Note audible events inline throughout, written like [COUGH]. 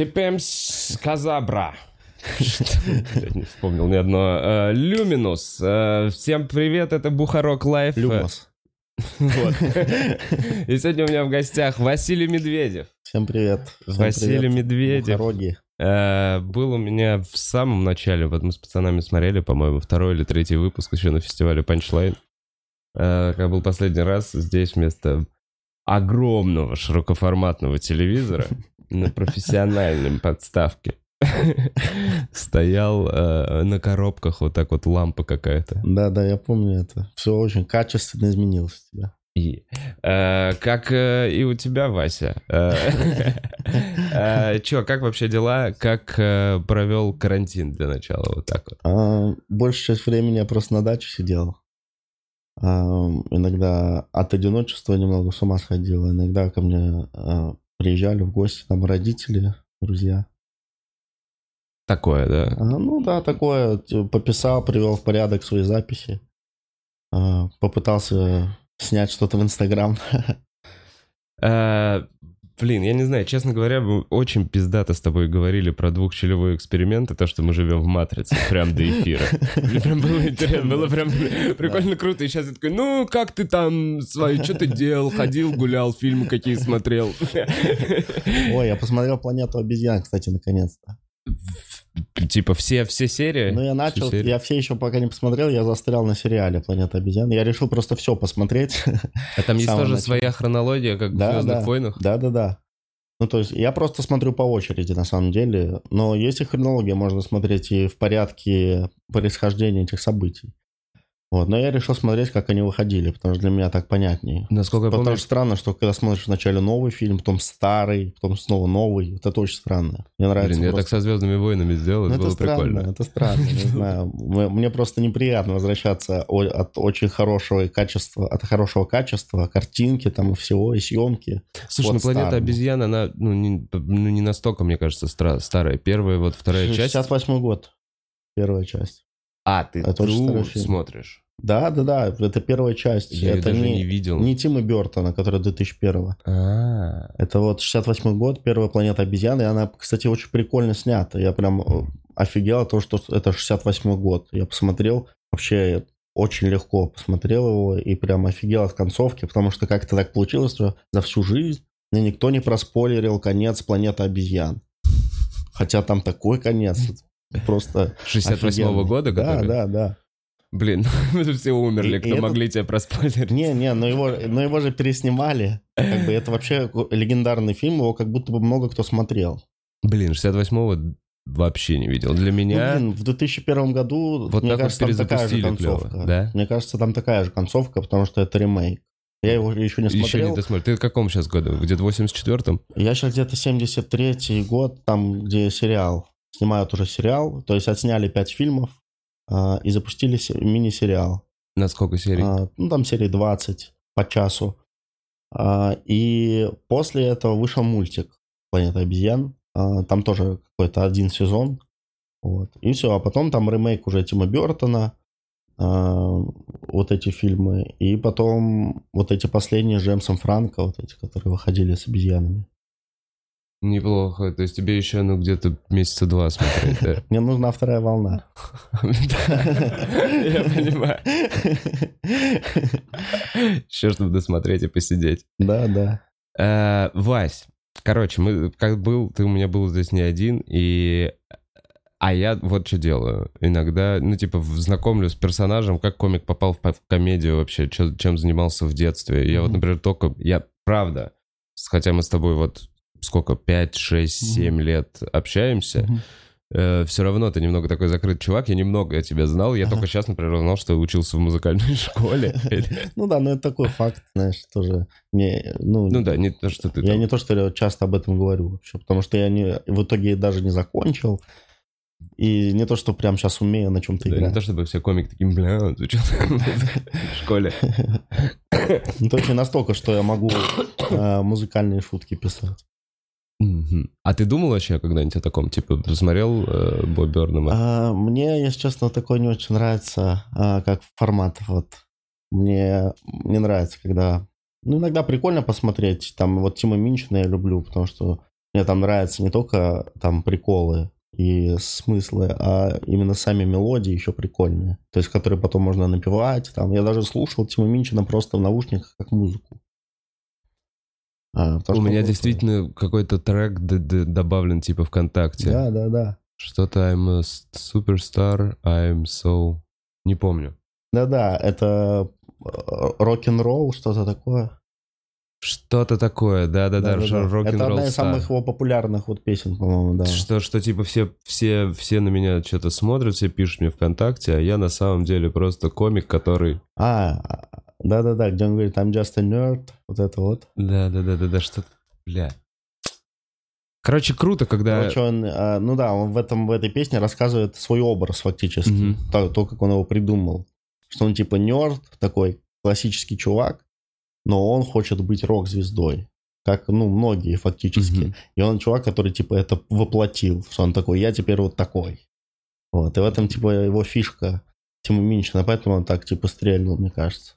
Типемс Казабра. Не вспомнил ни одно. Э, Люминус. Э, Всем привет, это Бухарок Лайф. Люмос. Вот. И сегодня у меня в гостях Василий Медведев. Всем привет. Всем Василий привет. Медведев. Бухароги. Э, Был у меня в самом начале, вот мы с пацанами смотрели, по-моему, второй или третий выпуск еще на фестивале Punchline. Э, Как был последний раз здесь вместо огромного широкоформатного телевизора на профессиональном подставке стоял э, на коробках вот так вот лампа какая-то. Да, да, я помню это. Все очень качественно изменилось у тебя. И, э, как э, и у тебя, Вася. Э, э, Чё, как вообще дела? Как э, провел карантин для начала? Вот так вот. А, большую часть времени я просто на даче сидел. А, иногда от одиночества немного с ума сходил. Иногда ко мне а, приезжали в гости там родители, друзья. Такое, да? А, ну да, такое. Пописал, привел в порядок свои записи. А, попытался снять что-то в Инстаграм. [LAUGHS] Блин, я не знаю, честно говоря, мы очень пиздато с тобой говорили про двухчелевой эксперимент и то, что мы живем в матрице, прям до эфира. Мне прям было интересно, было прям прикольно круто. И сейчас я такой, ну, как ты там свои, что ты делал, ходил, гулял, фильмы какие смотрел. Ой, я посмотрел «Планету обезьян», кстати, наконец-то. Типа все, все серии? Ну, я Все начал, серии? я все еще пока не посмотрел, я застрял на сериале «Планета обезьян». Я решил просто все посмотреть. [LAUGHS] А там есть тоже начала. своя хронология, как в Да, «Звездных да. войнах»? Да-да-да. Ну, то есть, я просто смотрю по очереди, на самом деле. Но есть и хронология, можно смотреть и в порядке происхождения этих событий. Вот, но я решил смотреть, как они выходили, потому что для меня так понятнее. Насколько я Потому помню, что странно, что когда смотришь вначале новый фильм, потом старый, потом снова новый, вот это очень странно. Мне нравится блин, я просто- так со «Звездными войнами» сделал, Ну, это было странно, прикольно. это странно, не [LAUGHS] знаю. Мне просто неприятно возвращаться от очень хорошего качества, от хорошего качества, картинки там и всего, и съемки. Слушай, ну «Планета обезьян», она ну не, ну, не настолько, мне кажется, старая. Первая, вот вторая часть... 68 год, первая часть. А, ты Это смотришь. Да, да, да, это первая часть. Я это даже не, не видел. не Тима Бертона, который 2001 А, Это вот 68 год, первая планета обезьян, и она, кстати, очень прикольно снята. Я прям э, офигел того, что это 68 год. Я посмотрел, вообще очень легко посмотрел его и прям офигел от концовки, потому что как-то так получилось, что за всю жизнь мне никто не проспойлерил конец планеты обезьян. Хотя там такой конец. Просто 68-го офигенный. года, Да, который? да, да. Блин, [LAUGHS] все умерли, И- кто этот- могли тебя проспойлерить. Не, не, но его, но его же переснимали. Как бы это вообще легендарный фильм, его как будто бы много кто смотрел. Блин, 68-го вообще не видел. Для Ну, меня... блин, в 2001 году, Вот мне вот кажется, там такая же концовка. да? Мне кажется, там такая же концовка, потому что это ремейк. Я его еще не Еще смотрел. не досмотрел. Ты в каком сейчас году? Где-то в 84-м? Я сейчас где-то 73-й год, там, где сериал. Снимают уже сериал. То есть отсняли пять фильмов а, и запустили се- мини-сериал. На сколько серий? А, ну, там серии 20 по часу. А, и после этого вышел мультик «Планета обезьян». А, там тоже какой-то один сезон. Вот. И все. А потом там ремейк уже Тима Бертона. а, вот эти фильмы. И потом вот эти последние с Джеймсом Франко, вот эти, которые выходили с обезьянами. Неплохо. То есть тебе еще, ну, где-то месяца два смотреть, да? [LAUGHS] Мне нужна вторая волна. [LAUGHS] Я понимаю. Еще чтобы досмотреть и посидеть. Да, да. Э, Вась, короче, мы как был, ты у меня был здесь не один, и а я вот что делаю. Иногда, ну, типа, знакомлюсь с персонажем, как комик попал в, в комедию вообще, чё- чем занимался в детстве. Я вот, Мгм. например, только, я правда, хотя мы с тобой вот сколько, 5, 6, Мгм. 7 лет общаемся, Мгм. все равно ты немного такой закрыт чувак, я немного о тебя знал, я Ага. только сейчас, например, узнал, что учился в музыкальной [LAUGHS] школе. [LAUGHS] Ну да, но это такой факт, знаешь, тоже. Не, ну, Ну да, не то, что ты Я не то, что я часто об этом говорю вообще, потому что я не, в итоге даже не закончил. И не то, что прям сейчас умею на чем-то Да, не играть. то чтобы все комики такие, бля, он учился [LAUGHS] в школе. Не то, что настолько, что я могу э, музыкальные шутки писать. А ты думал вообще когда-нибудь о таком? Типа, посмотрел э, Бо Бёрнема? А, мне, если честно, такой не очень нравится, а, как формат. Вот. Мне не нравится, когда... Ну, иногда прикольно посмотреть. Там вот Тима Минчина я люблю, потому что Мне там нравятся не только там приколы и смыслы, а именно сами мелодии еще прикольные. То есть, которые потом можно напевать. Там. Я даже слушал Тима Минчина просто в наушниках как музыку. А, У меня действительно какой-то трек добавлен типа ВКонтакте. Да, да, да. Что-то I'm a superstar, I'm so... Не помню. Да-да, это э, рок-н-ролл, что-то такое. Что-то такое, да-да-да, рок-н-ролл. Это одна из самых его популярных вот песен, по-моему, да. Что, что типа все, все, все на меня что-то смотрят, все пишут мне ВКонтакте, а я на самом деле просто комик, который... А, да-да-да, где он говорит, I'm just a nerd, вот это вот. Да-да-да-да, что-то, бля. Короче, круто, когда... Короче, он, а, ну да, он в, этом, в этой песне рассказывает свой образ фактически, mm-hmm. то, то, как он его придумал. Что он типа нерд, такой классический чувак, но он хочет быть рок-звездой. Как, ну, многие фактически. Mm-hmm. И он чувак, который типа это воплотил. Что он такой, я теперь вот такой. Вот, и в этом типа его фишка Тима Минчина, поэтому он так типа стрельнул, мне кажется.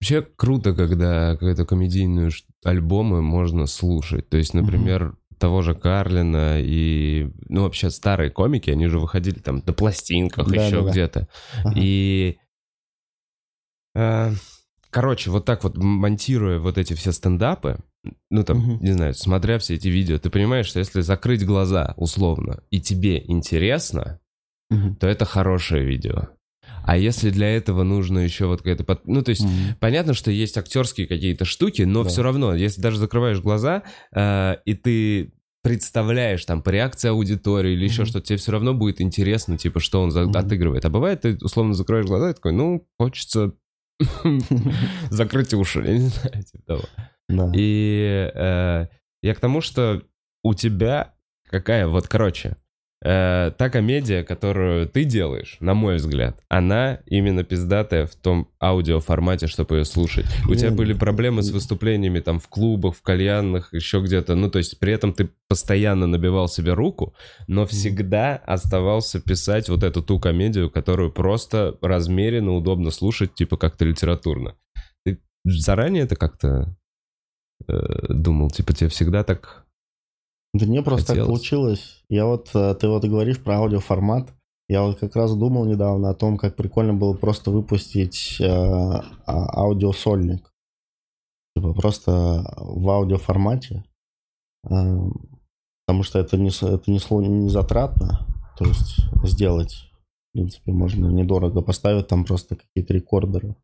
Вообще круто, когда какие-то комедийные альбомы можно слушать. То есть, например, mm-hmm того же Карлина и, ну, вообще старые комики, они же выходили там на пластинках, да, еще да, где-то. Ага. И, э, короче, вот так вот монтируя вот эти все стендапы, ну, там, угу. не знаю, смотря все эти видео, ты понимаешь, что если закрыть глаза, условно, и тебе интересно, угу. то это хорошее видео. А если для этого нужно еще вот какая-то... Под... Ну, то есть, mm-hmm. понятно, что есть актерские какие-то штуки, но да. все равно, если даже закрываешь глаза, э, и ты представляешь там по реакции аудитории или еще mm-hmm. что-то, тебе все равно будет интересно, типа, что он за... mm-hmm. отыгрывает. А бывает, ты условно закрываешь глаза и такой, ну, хочется [LAUGHS] закрыть уши, я не знаю, типа того. И э, я к тому, что у тебя какая, вот, короче, э, та комедия, которую ты делаешь, на мой взгляд, она именно пиздатая в том аудиоформате, чтобы ее слушать. У тебя были проблемы с выступлениями там в клубах, в кальянных, еще где-то. Ну, то есть при этом ты постоянно набивал себе руку, но всегда оставался писать вот эту ту комедию, которую просто размеренно удобно слушать, типа как-то литературно. Ты заранее это как-то э, думал? Типа тебе всегда так да не, просто Хотелось. так получилось. Я вот, э, ты вот говоришь про аудиоформат. Я вот как раз думал недавно о том, как прикольно было просто выпустить э, а, аудиосольник. Типа просто в аудиоформате. Э, потому что это не, это не, не затратно. То есть сделать, в принципе, можно недорого поставить там просто какие-то рекордеры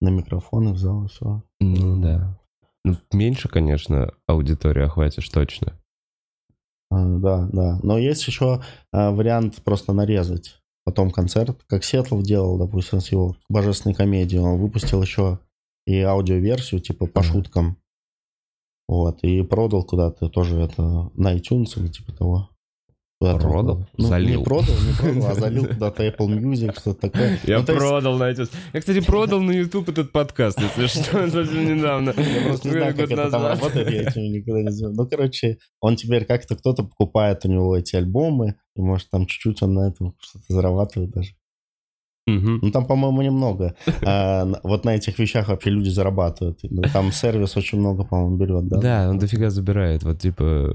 на микрофоны в зал и все. Ну да. Ну, меньше, конечно, аудиторию охватишь точно. А, да, да. Но есть еще а, вариант просто нарезать потом концерт, как Сетлов делал, допустим, с его божественной комедией. Он выпустил еще и аудиоверсию, типа по шуткам. Вот, и продал куда-то тоже это на iTunes или типа того. Продал? Ну, залил. Не продал, не [LAUGHS] продал, а залил куда-то Apple Music, что-то такое. Я ну, продал на iTunes. Я, кстати, продал на YouTube этот подкаст, если [LAUGHS] что, совсем недавно. Я просто не знаю, как это там работает, я этим никогда не знаю. Ну, короче, он теперь как-то кто-то покупает у него эти альбомы, и может там чуть-чуть он на этом что-то зарабатывает даже. Угу. Ну, там, по-моему, немного. [LAUGHS] А, вот на этих вещах вообще люди зарабатывают. Там сервис очень много, по-моему, берет, да? Да, он дофига забирает. Вот, типа,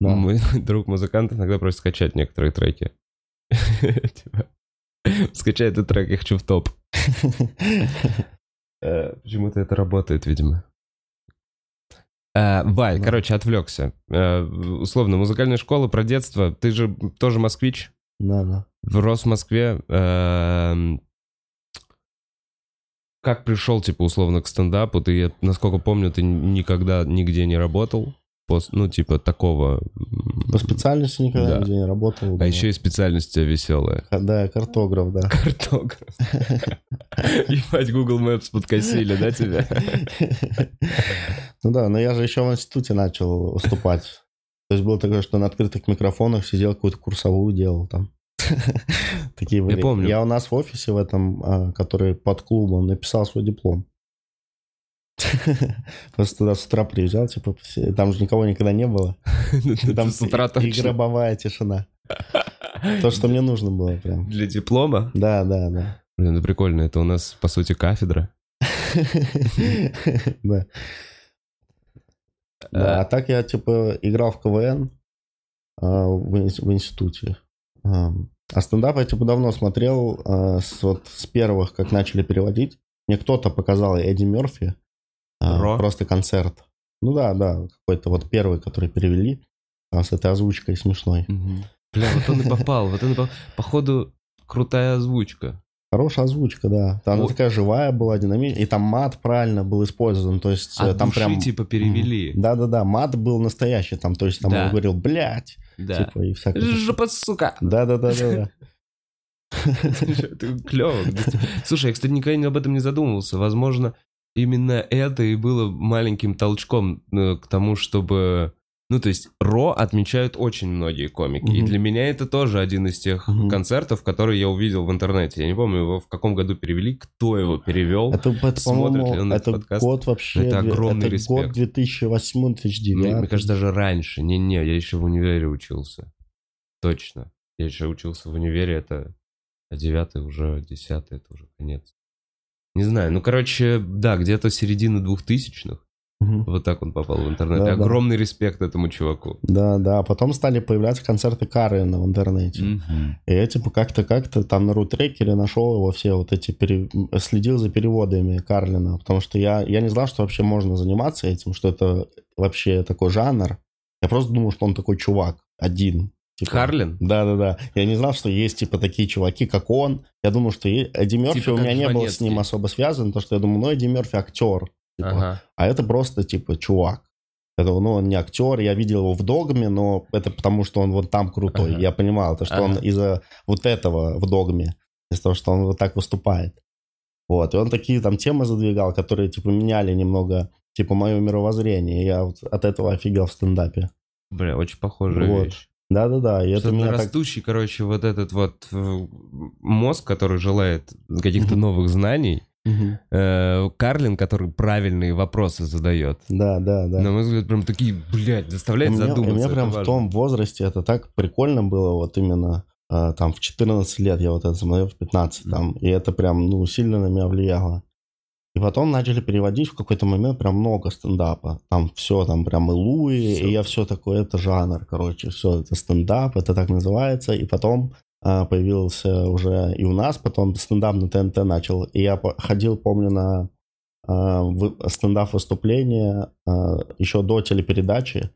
да. Мой [LAUGHS] друг музыкант иногда просит скачать некоторые треки. [LAUGHS] Типа, скачай этот трек, я хочу в топ. [LAUGHS] Э, почему-то это работает, видимо. Э, Валь, короче, отвлекся. Э, условно, музыкальная школа про детство. Ты же тоже москвич? Да, да. Рос в Москве. Как пришел, типа, условно, к стендапу? Ты, насколько помню, ты никогда нигде не работал по, ну, типа такого... По специальности никогда да. нигде не работал. А да. еще и специальность у тебя веселая. Да, картограф, да. Картограф. [LAUGHS] Ебать, Google Maps подкосили, да, тебя? Ну да, но я же еще в институте начал выступать. То есть было такое, что на открытых микрофонах сидел, какую-то курсовую делал там. [LAUGHS] Такие были. Я помню. Я у нас в офисе в этом, а, который под клубом, написал свой диплом. Просто туда с утра приезжал, типа, там же никого никогда не было. [LAUGHS] Ну, там с утра и гробовая тишина. То, что мне нужно было прям. Для диплома? Да, да, да. Блин, ну прикольно, это у нас, по сути, кафедра. [LAUGHS] Да. Да, а так я, типа, играл в КВН а, в, ин- в институте. А, а стендап я, типа, давно смотрел а, с, вот, с первых, как начали переводить. Мне кто-то показал Эдди Мерфи. А, Ро? просто концерт. Ну да, да, какой-то вот первый, который перевели. а, с этой озвучкой смешной. Мгм. Бля, вот он и попал, вот он и попал. Походу, крутая озвучка. Хорошая озвучка, да. Там она Вот. такая живая была, динамичная. И там мат правильно был использован. То есть э, От там души, прям... типа, перевели. Да-да-да, мат был настоящий там. То есть там Да. он говорил, блядь. Да. Типа и всякое. Жопа, сука! Да-да-да-да. [LAUGHS] Клево. Слушай, я, кстати, никогда об этом не задумывался. Возможно, именно это и было маленьким толчком э, к тому, чтобы... Ну, то есть, Ро отмечают очень многие комики. И Мгм. для меня это тоже один из тех Мгм. концертов, которые я увидел в интернете. Я не помню, его в каком году перевели, кто его перевел. Это, это Смотрит ли он этот это подкаст? год вообще... Это огромный это респект. год 2008-2009. Мне, мне кажется, даже раньше. Не-не, я еще в универе учился. Точно. Я еще учился в универе, это а девятый уже, десятый, это уже конец. Не знаю, ну, короче, да, где-то середина двухтысячных. Мгм. Вот так он попал в интернет. Да, И да. Огромный респект этому чуваку. Да, да. Потом стали появляться концерты Карена в интернете. Мгм. И я типа как-то как-то там на рутрекере нашел его все вот эти пере- следил за переводами Карлина, потому что я я не знал, что вообще можно заниматься этим, что это вообще такой жанр. Я просто думал, что он такой чувак один. Типа, Карлин? Да, да, да. Я не знал, что есть типа такие чуваки, как он. Я думал, что Эдди Мерфи Типа у меня не было с ним особо связан, потому что я думаю, ну Эдди Мерфи актер. типа. Ага. А это просто, типа, чувак. Это, ну, он не актер, я видел его в «Догме», но это потому, что он вот там крутой. Ага. Я понимал, то, что он Ага. из-за вот этого в «Догме», из-за того, что он вот так выступает. Вот, и он такие там темы задвигал, которые, типа, меняли немного, типа, мое мировоззрение. И Я вот от этого офигел в стендапе. Бля, очень похожая Вот. вещь. Да-да-да, и это меня так... растущий, короче, вот этот вот э, мозг, который желает каких-то Мгм. новых знаний, Мгм. э, Карлин, который правильные вопросы задает. Да, да, да. На мой взгляд, прям такие, блядь, заставляет и задуматься. мне это прям в важно. том возрасте это так прикольно было, вот именно э, там в 14 лет я вот это смотрел, в 15 Мгм. там, и это прям, ну, сильно на меня влияло. И потом начали переводить в какой-то момент прям много стендапа. Там все, там прям и Луи, Всё. и я все такое, это жанр, короче, все, это стендап, это так называется. И потом а, появился уже и у нас, потом стендап на ТНТ начал. И я ходил, помню, на а, вы- стендап-выступления а, еще до телепередачи.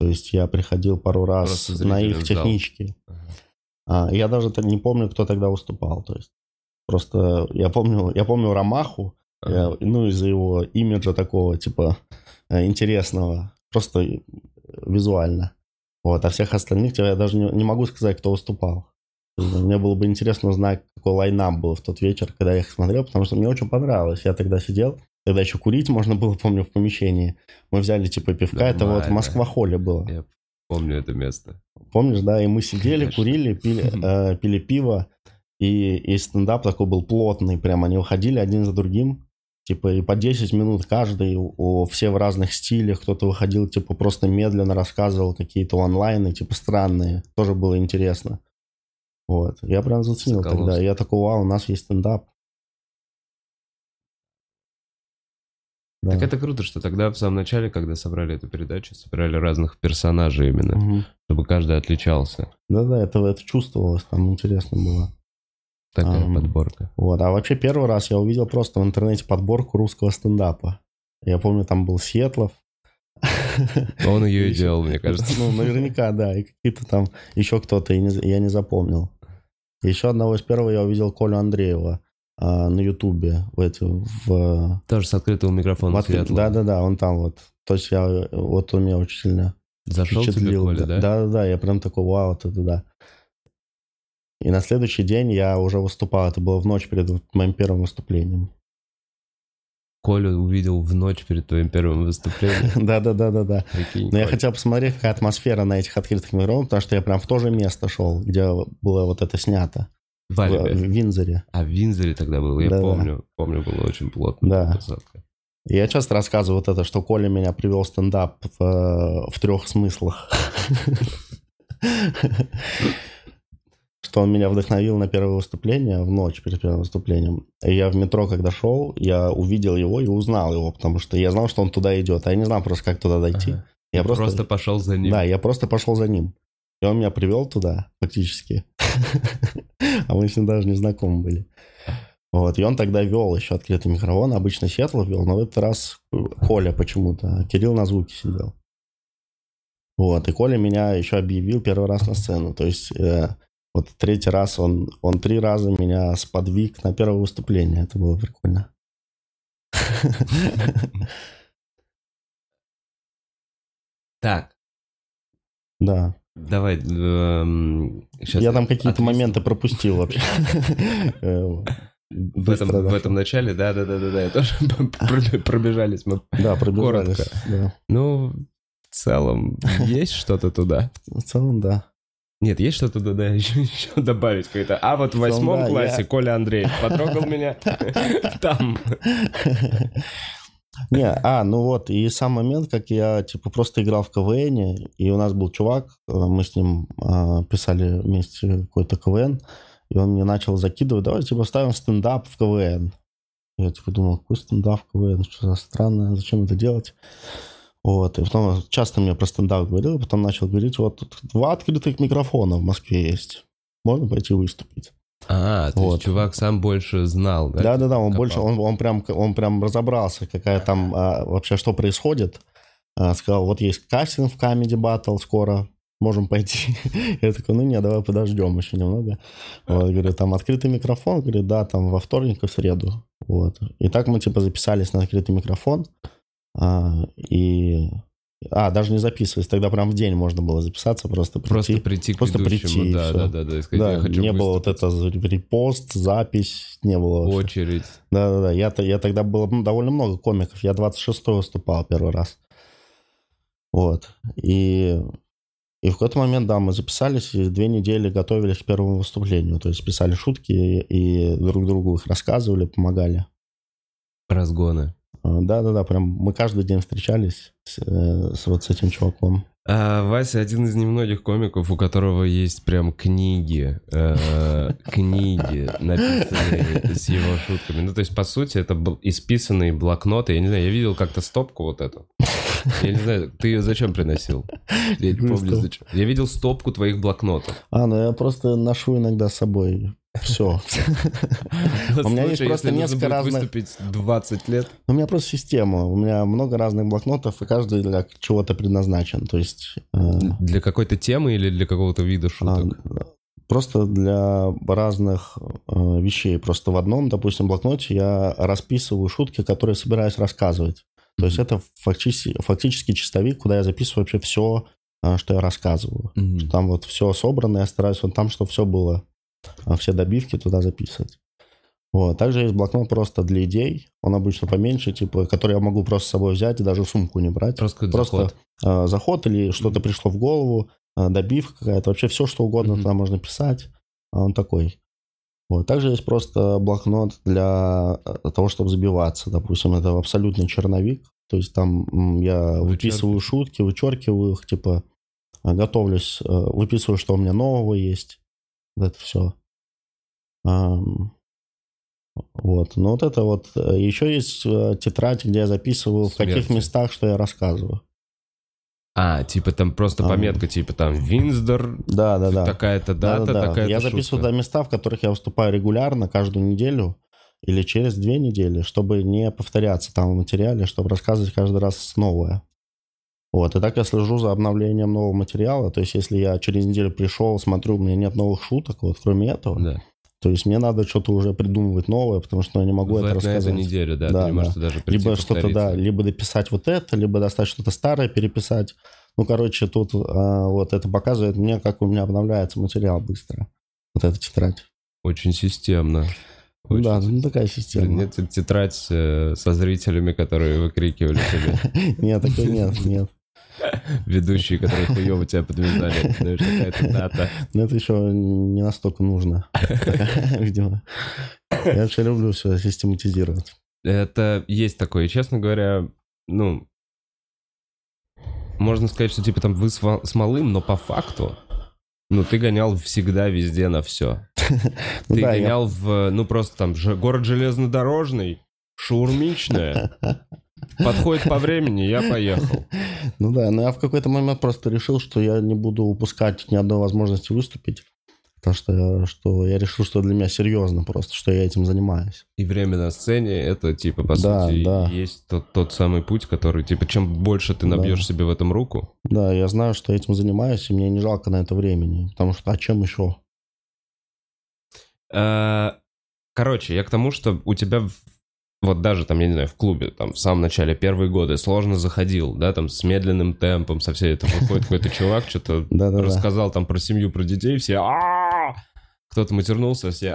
То есть я приходил пару раз Просто на их технички. Ага. А, я даже не помню, кто тогда выступал. То есть просто я помню, я помню Ромаху, Ага. я- ну из-за его имиджа такого типа э, интересного, просто э, визуально. Вот, а всех остальных я даже не, не могу сказать, кто выступал. Мне было бы интересно узнать, какой лайнап был в тот вечер, когда я их смотрел, потому что мне очень понравилось. Я тогда сидел, тогда еще курить можно было, [LAUGHS] помню, в помещении. Мы взяли типа пивка, это вот в Нормально. Москва-холле было. Я помню это место. Помнишь, да? И мы сидели, Конечно. курили, пили, [LAUGHS] э, пили пиво, и, и стендап такой был плотный, прям они уходили один за другим, типа и по 10 минут каждый, у, все в разных стилях, кто-то выходил, типа просто медленно рассказывал какие-то онлайны, типа странные, тоже было интересно. Вот, я прям заценил тогда, Соколовский. я такой, вау, у нас есть стендап. Да. Так это круто, что тогда в самом начале, когда собрали эту передачу, собрали разных персонажей именно, Мгм. чтобы каждый отличался. Да-да, это, это чувствовалось, там интересно было. Такая Ам. подборка. Вот. А вообще первый раз я увидел просто в интернете подборку русского стендапа. Я помню, там был Светлов. Он ее и [LAUGHS] делал, мне кажется. Ну, наверняка, да. И какие-то там еще кто-то, я не, запомнил. Еще одного из первого я увидел Колю Андреева а, на Ютубе. В, эти- в, Тоже с открытого микрофона. Да-да-да, он там вот. То есть я, вот он меня очень сильно Зашел тебе. Коля, да? Да-да-да, я прям такой, вау, это да. И на следующий день я уже выступал. Это было в ночь перед моим первым выступлением. Коля увидел в ночь перед твоим первым выступлением. [LAUGHS] Да-да-да-да-да. Но я хотел посмотреть, какая атмосфера на этих открытых микрофонах, потому что я прям в то же место шел, где было вот это снято. В В, Алибе. в Винзоре. А в Винзоре тогда был, я помню. Помню, было очень плотно. Да. посадка. Я часто рассказываю вот это, что Коля меня привел в стендап в, э, в трех смыслах. [LAUGHS] что он меня вдохновил на первое выступление в ночь перед первым выступлением. И я в метро, когда шел, я увидел его и узнал его, потому что я знал, что он туда идет, а я не знал просто, как туда дойти. Ага. Я Просто... просто, пошел за ним. да, я просто пошел за ним. И он меня привел туда, фактически. [LAUGHS] А мы с ним даже не знакомы были. Вот, и он тогда вел еще открытый микрофон, обычно Светлов вел, но в этот раз Коля почему-то, а Кирилл на звуке сидел. Вот, и Коля меня еще объявил первый раз на сцену, то есть э, вот третий раз он, он три раза меня сподвиг на первое выступление, это было прикольно. Так, Да, давай. щас я там какие-то моменты пропустил вообще. [LAUGHS] Э, В этом, в этом начале, да, да, да, да, да, я тоже [LAUGHS] пробе- пробежались мы. Да, пробежались. коротко. Да. Ну, в целом, есть что-то туда? В целом, да. Нет, есть что-то туда еще, еще добавить какое-то. А вот в восьмом да, классе я- Коля Андреев потрогал [LAUGHS] меня [LAUGHS] там. Не, а, ну вот, и сам момент, как я, типа, просто играл в КВН, и у нас был чувак, э, мы с ним а, писали вместе какой-то КВН, и он мне начал закидывать, давай, типа, ставим стендап в КВН. Я, типа, думал, какой стендап в КВН, что за странно, зачем это делать? Вот, и потом часто мне про стендап говорил, потом начал говорить, вот, тут два открытых микрофона в Москве есть, можно пойти выступить. А, то Вот. есть чувак сам больше знал, да? Да, да, да, он Копал. больше, он, он прям, он прям разобрался, какая там а, вообще что происходит. А, сказал, вот есть кастинг в Comedy Battle скоро, можем пойти. [LAUGHS] Я такой, ну не, давай подождем еще немного. Вот, говорю, там открытый микрофон, говорю, да, там во вторник и в среду. Вот. И так мы типа записались на открытый микрофон. А, и... А, даже не записывались, тогда прям в день можно было записаться, просто прийти. Просто прийти к Просто ведущему, прийти, да, да, да, да, сказать, да, я хочу не было вот это репост, запись, не было. вообще. очередь. Да-да-да, я, то- я тогда было ну, довольно много комиков. Я 26-й выступал первый раз. Вот. И, и в какой-то момент, да, мы записались и две недели готовились к первому выступлению. То есть писали шутки и друг другу их рассказывали, помогали. Разгоны. А, Да-да-да, прям мы каждый день встречались с, э, с вот с этим чуваком. А, Вася один из немногих комиков, у которого есть прям книги, э, [LAUGHS] книги, написанные с его шутками. Ну, то есть, по сути, это бл- исписанные блокноты. Я не знаю, я видел как-то стопку вот эту. Я не знаю, ты ее зачем приносил? Я не помню, зачем. Я видел стопку твоих блокнотов. А, ну я просто ношу иногда с собой все. [LAUGHS] У меня есть просто несколько разных- выступить 20 лет. У меня просто система. У меня много разных блокнотов, и каждый для чего-то предназначен. То есть... э, Для какой-то темы или для какого-то вида шуток? А, Просто для разных э, вещей. Просто в одном, допустим, блокноте я расписываю шутки, которые собираюсь рассказывать. То есть это фактически, фактически чистовик, куда я записываю вообще все, что я рассказываю. Мгм. Там вот все собрано, я стараюсь вот там, чтобы все было, а, все добивки туда записывать. Вот. Также есть блокнот просто для идей. Он обычно поменьше, типа, который я могу просто с собой взять и даже сумку не брать. Просто Просто заход. э, заход или что-то пришло в голову, э, добивка какая-то, вообще все, что угодно Мгм. туда можно писать. А Он такой. Вот. Также есть просто блокнот для того, чтобы забиваться. Допустим, это абсолютный черновик. То есть там я выписываю шутки, вычеркиваю их, типа готовлюсь, выписываю, что у меня нового есть. Вот это все. Вот. Но вот это вот. э, Еще есть э, тетрадь, где я записываю, в каких Смерти. местах, что я рассказываю. А, типа там просто А. пометка, типа там Винздор, Да, да, да. такая-то дата, Да-да-да. такая-то Я записываю шутка. туда места, в которых я выступаю регулярно, каждую неделю или через две недели, чтобы не повторяться там в материале, чтобы рассказывать каждый раз новое. Вот, и так я слежу за обновлением нового материала. То есть, если я через неделю пришел, смотрю, у меня нет новых шуток, вот кроме этого, Да. то есть мне надо что-то уже придумывать новое, потому что я не могу это на эту рассказать. неделю, да, Да, ты не можешь даже прийти Либо что-то, да, либо дописать вот это, либо достать что-то старое, переписать. Ну, короче, тут а, вот это показывает мне, как у меня обновляется материал быстро. Вот эта тетрадь. Очень системно. Очень Да, ну такая система. Нет тетрадь э, со зрителями, которые выкрикивали тебе. [LAUGHS] Нет, такой нет, нет. Ведущие, которые хуёво тебя подвязали. Знаешь, какая-то дата. Но это еще не настолько нужно, [LAUGHS] видимо. Я вообще люблю все систематизировать. Это есть такое. И, честно говоря, ну, можно сказать, что типа там вы с, малым, но по факту Ну, ты гонял всегда везде на все. Ну Ты да, я- гонял в, ну, просто там, же- город железнодорожный, шаурмичная. Подходит по времени, я поехал. Ну да, но я в какой-то момент просто решил, что я не буду упускать ни одной возможности выступить. Потому что, я- что я решил, что для меня серьезно просто, что я этим занимаюсь. И время на сцене, это, типа, по Да, сути, да. есть тот, тот самый путь, который, типа, чем больше ты Да. набьешь себе в этом руку, Да, я знаю, что этим занимаюсь, и мне не жалко на это времени. Потому что, а чем еще? Короче, я к тому, что у тебя вот даже там, я не знаю, в клубе, там, в самом начале, первые годы сложно заходил, да, там, с медленным темпом, со всей этой, выходит какой-то чувак, что-то [LAUGHS] рассказал там про семью, про детей, все кто-то матернулся, все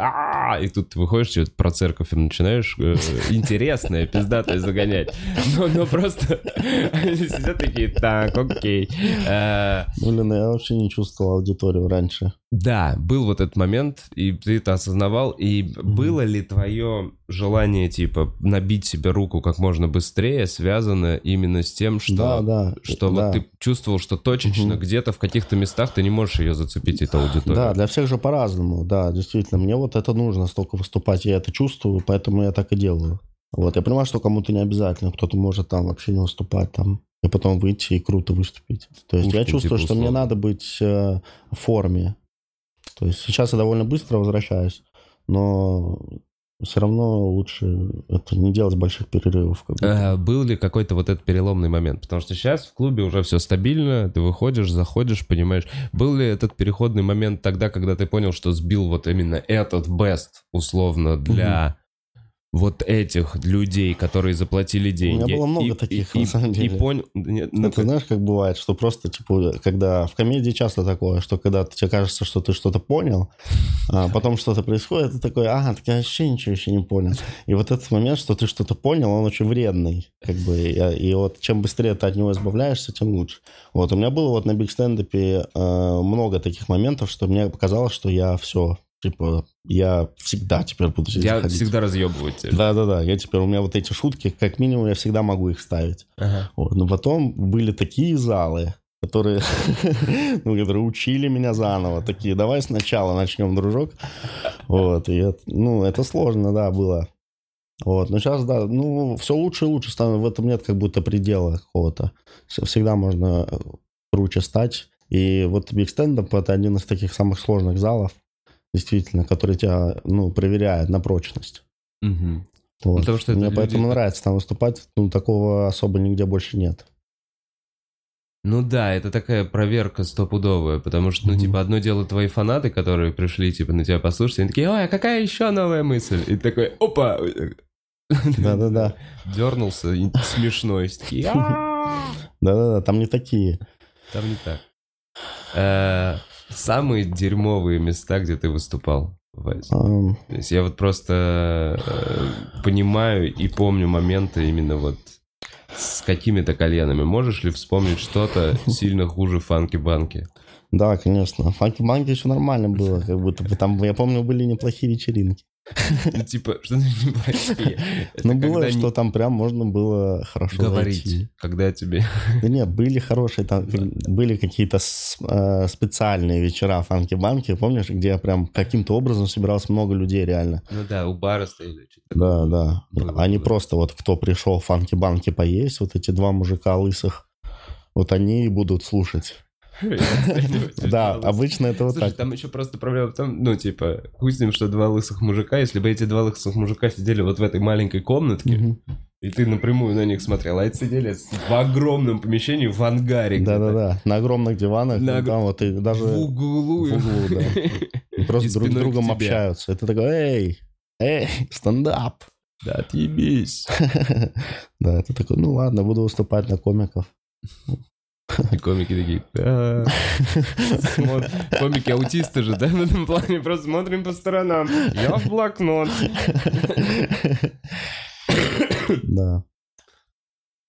и тут ты выходишь, что-то про церковь и начинаешь э, интересное, пиздатое загонять. Но, но просто [LAUGHS] они сидят такие, так, окей. Э, Блин, я вообще не чувствовал аудиторию раньше. Да, был вот этот момент, и ты это осознавал, и было ли твое желание, типа, набить себе руку как можно быстрее связано именно с тем, что, да, да. что да. вот ты чувствовал, что точечно Мгм. где-то в каких-то местах ты не можешь ее зацепить, эту аудиторию? Да, для всех же по-разному, да, действительно. Мне вот это нужно столько выступать, я это чувствую, поэтому я так и делаю. Вот, я понимаю, что кому-то не обязательно, кто-то может там вообще не выступать там, и потом выйти и круто выступить. То есть я Пушкин, чувствую, типа, что мне надо быть э, в форме. То есть сейчас я довольно быстро возвращаюсь, но все равно лучше это не делать больших перерывов. Как. Э, Был ли какой-то вот этот переломный момент? Потому что сейчас в клубе уже все стабильно, ты выходишь, заходишь, понимаешь. Был ли этот переходный момент тогда, когда ты понял, что сбил вот именно этот best, условно, для вот этих людей, которые заплатили деньги? было много И- таких, и, на и- самом и деле. понял... нет, ну, Это знаешь, как бывает, что просто, типа, когда в комедии часто такое, что когда тебе кажется, что ты что-то понял, а потом что-то происходит, ты такой, ага, так я вообще ничего еще не понял. И вот этот момент, что ты что-то понял, он очень вредный, как бы, и, и вот чем быстрее ты от него избавляешься, тем лучше. Вот, у меня было вот на биг стендапе э, много таких моментов, что мне показалось, что я все, типа, я всегда теперь буду здесь Я заходить. всегда разъебываю тебя. Да-да-да, я теперь, у меня вот эти шутки, как минимум, я всегда могу их ставить. Ага. Вот, но потом были такие залы, которые, [LAUGHS] ну, которые учили меня заново. Такие, давай сначала начнем, дружок. Вот, и это, ну, это сложно, да, было. Вот, но сейчас, да, ну, все лучше и лучше становится. В этом нет как будто предела какого-то. Вс- Всегда можно круче стать. И вот Big Stand Up это один из таких самых сложных залов, действительно, который тебя, ну, проверяет на прочность. Мгм. Вот. Потому что Мне люди- поэтому нравится там выступать. Ну, такого особо нигде больше нет. Ну да, это такая проверка стопудовая, потому что, ну, Мгм. типа, одно дело твои фанаты, которые пришли, типа, на тебя послушать, они такие, ой, а какая еще новая мысль? И такой, опа! Да-да-да. Дернулся, [LAUGHS] смешной, и такие! Да-да-да, там не такие. Там не так. Самые дерьмовые места, где ты выступал, Вась. То есть я вот просто э, понимаю и помню моменты именно вот с какими-то коленами. Можешь ли вспомнить что-то сильно хуже фанки-банки? Да, конечно. Фанки-манки еще нормально было, как будто бы там, я помню, были неплохие вечеринки. Ну, типа, [LAUGHS] что неплохие? Ну, было, что там прям можно было хорошо говорить, когда тебе... [LAUGHS] Да нет, были хорошие, там были какие-то э, специальные вечера фанки-банки, помнишь, где прям каким-то образом собиралось много людей реально. Ну да, у бара стояли. Да, да. Они просто вот кто пришел в фанки-банки поесть, вот эти два мужика лысых, вот они и будут слушать. Да, обычно это вот Слушай, так. там еще просто проблема в том, ну, типа, ним, что два лысых мужика, если бы эти два лысых мужика сидели вот в этой маленькой комнатке, и ты напрямую на них смотрел, а эти сидели в огромном помещении в ангаре. Да-да-да, на огромных диванах, На там вот и даже В углу. в углу, да. [LAUGHS] и просто друг с другом общаются. Это такой, эй, эй, стендап. Да, отъебись. [LAUGHS] Да, это такой, ну ладно, буду выступать на комиков. Комики такие, да. Смо- Комики аутисты же, да, в этом плане, просто смотрим по сторонам. Я в блокнот. Да.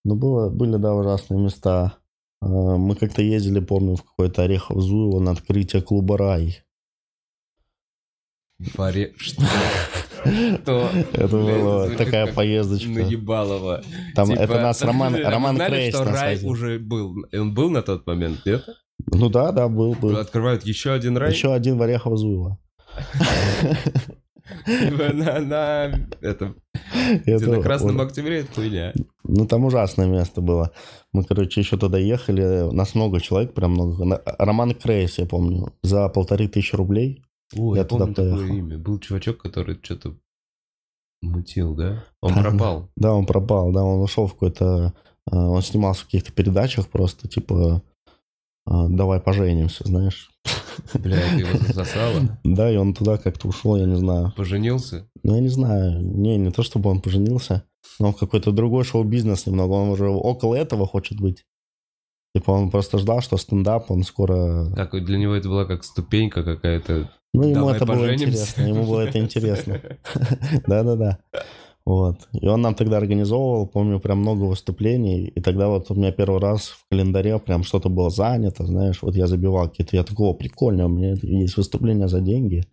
Ну, было, были, да, ужасные места. А, Мы как-то ездили, помню, в какой-то Орехов Зуево на открытие клуба «Рай». Баре... Что? [LAUGHS] Что? Это была такая поездочка. Наебалово. Там, Типа, это нас [LAUGHS] Роман, Роман Крейс что Рай уже был? Он был на тот момент, нет? Ну да, да, был, был. Открывают еще один рай? Еще один в Орехово-Зуево. На, на, это, это на Красном вот, Октябре это хуйня. Ну, там ужасное место было. Мы, короче, еще туда ехали. Нас много человек, прям много. Роман Крейс, я помню, за полторы тысячи рублей. О, я, помню туда такое имя. Был чувачок, который что-то мутил, [LAUGHS] да? Он пропал. Да, он пропал, да, он ушел в какой-то... А, он снимался в каких-то передачах просто, типа, а, давай поженимся, знаешь. Бля, ты его засосала? [LAUGHS] Да, и он туда как-то ушел, я не знаю. Поженился? Ну, я не знаю. Не, не то, чтобы он поженился, но в какой-то другой шоу-бизнес немного. Он уже около этого хочет быть. Типа он просто ждал, что стендап, он скоро... Как для него это была как ступенька какая-то. Ну, ему Давай это поженимся. было интересно. Ему было это интересно. [LAUGHS] Да-да-да. Вот. И он нам тогда организовывал, помню, прям много выступлений. И тогда вот у меня первый раз в календаре прям что-то было занято, знаешь, вот я забивал какие-то, я такого прикольно, у меня есть выступление за деньги,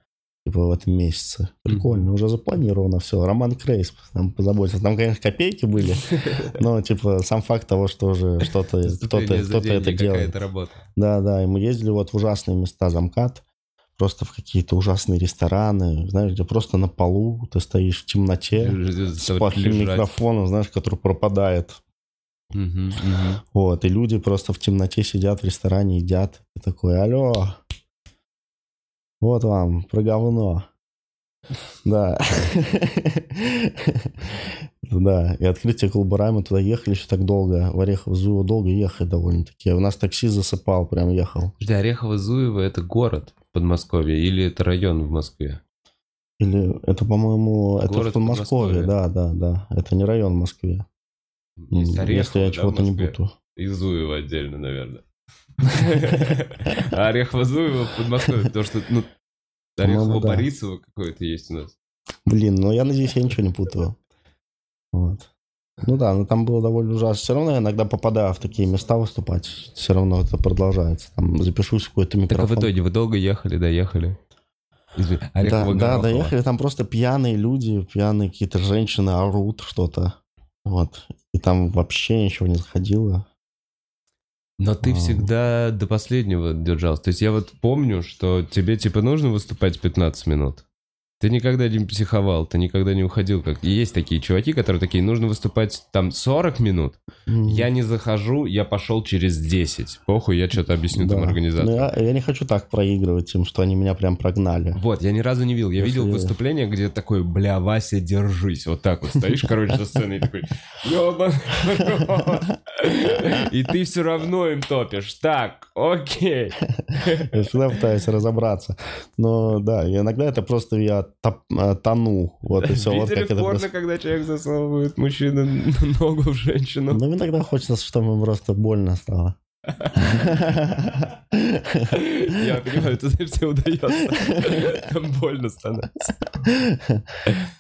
типа в этом месяце. Прикольно, mm-hmm. уже запланировано все. Роман Крейс там позаботился. Там, конечно, копейки были, [LAUGHS] но типа сам факт того, что уже что-то кто-то кто это делает. Да, да, и мы ездили вот в ужасные места, замкат просто в какие-то ужасные рестораны, знаешь, где просто на полу ты стоишь в темноте с плохим микрофоном, знаешь, который пропадает. Угу, угу. Вот, и люди просто в темноте сидят в ресторане, едят. И такой, алло, вот вам, про говно. Да. Да, и открытие Колбара, мы туда ехали еще так долго. В Орехово-Зуево долго ехать довольно-таки. У нас такси засыпал, прям ехал. Подожди, Орехово-Зуево это город в Подмосковье или это район в Москве? Или это, по-моему, это в Подмосковье, да, да, да. Это не район в Москве. Есть Орехово, Если я чего-то не буду. И Зуево отдельно, наверное. А Орехово-Зуево в Подмосковье, потому что, ну, Орехово-Борисово какое-то есть у нас. Блин, ну я надеюсь, я ничего не путаю. Вот. Ну да, но там было довольно ужасно. Все равно я иногда попадаю в такие места выступать. Все равно это продолжается. Там запишусь в какой-то микрофон. Так а в итоге вы долго ехали, доехали? да, да, доехали, там просто пьяные люди, пьяные какие-то женщины орут что-то. Вот. И там вообще ничего не заходило. Но ты а... всегда до последнего держался. То есть я вот помню, что тебе типа нужно выступать 15 минут. Ты никогда не психовал, ты никогда не уходил. Как... И есть такие чуваки, которые такие, нужно выступать там 40 минут. Mm. Я не захожу, я пошел через 10. Похуй, я что-то объясню да. там организатору. Я, я не хочу так проигрывать им, что они меня прям прогнали. Вот, я ни разу не видел. Я Если... видел выступление, где такой, бля, Вася, держись. Вот так вот стоишь, короче, со сцены и такой, И ты все равно им топишь. Так, окей. Я всегда пытаюсь разобраться. Но да, иногда это просто я Э, тону. Вот и [LAUGHS] все. Видели вот как порно, это когда человек засовывает мужчину [LAUGHS] ногу в женщину? Ну, иногда хочется, чтобы просто больно стало. [LAUGHS] Я понимаю, это знаешь, тебе удается. Там больно становится.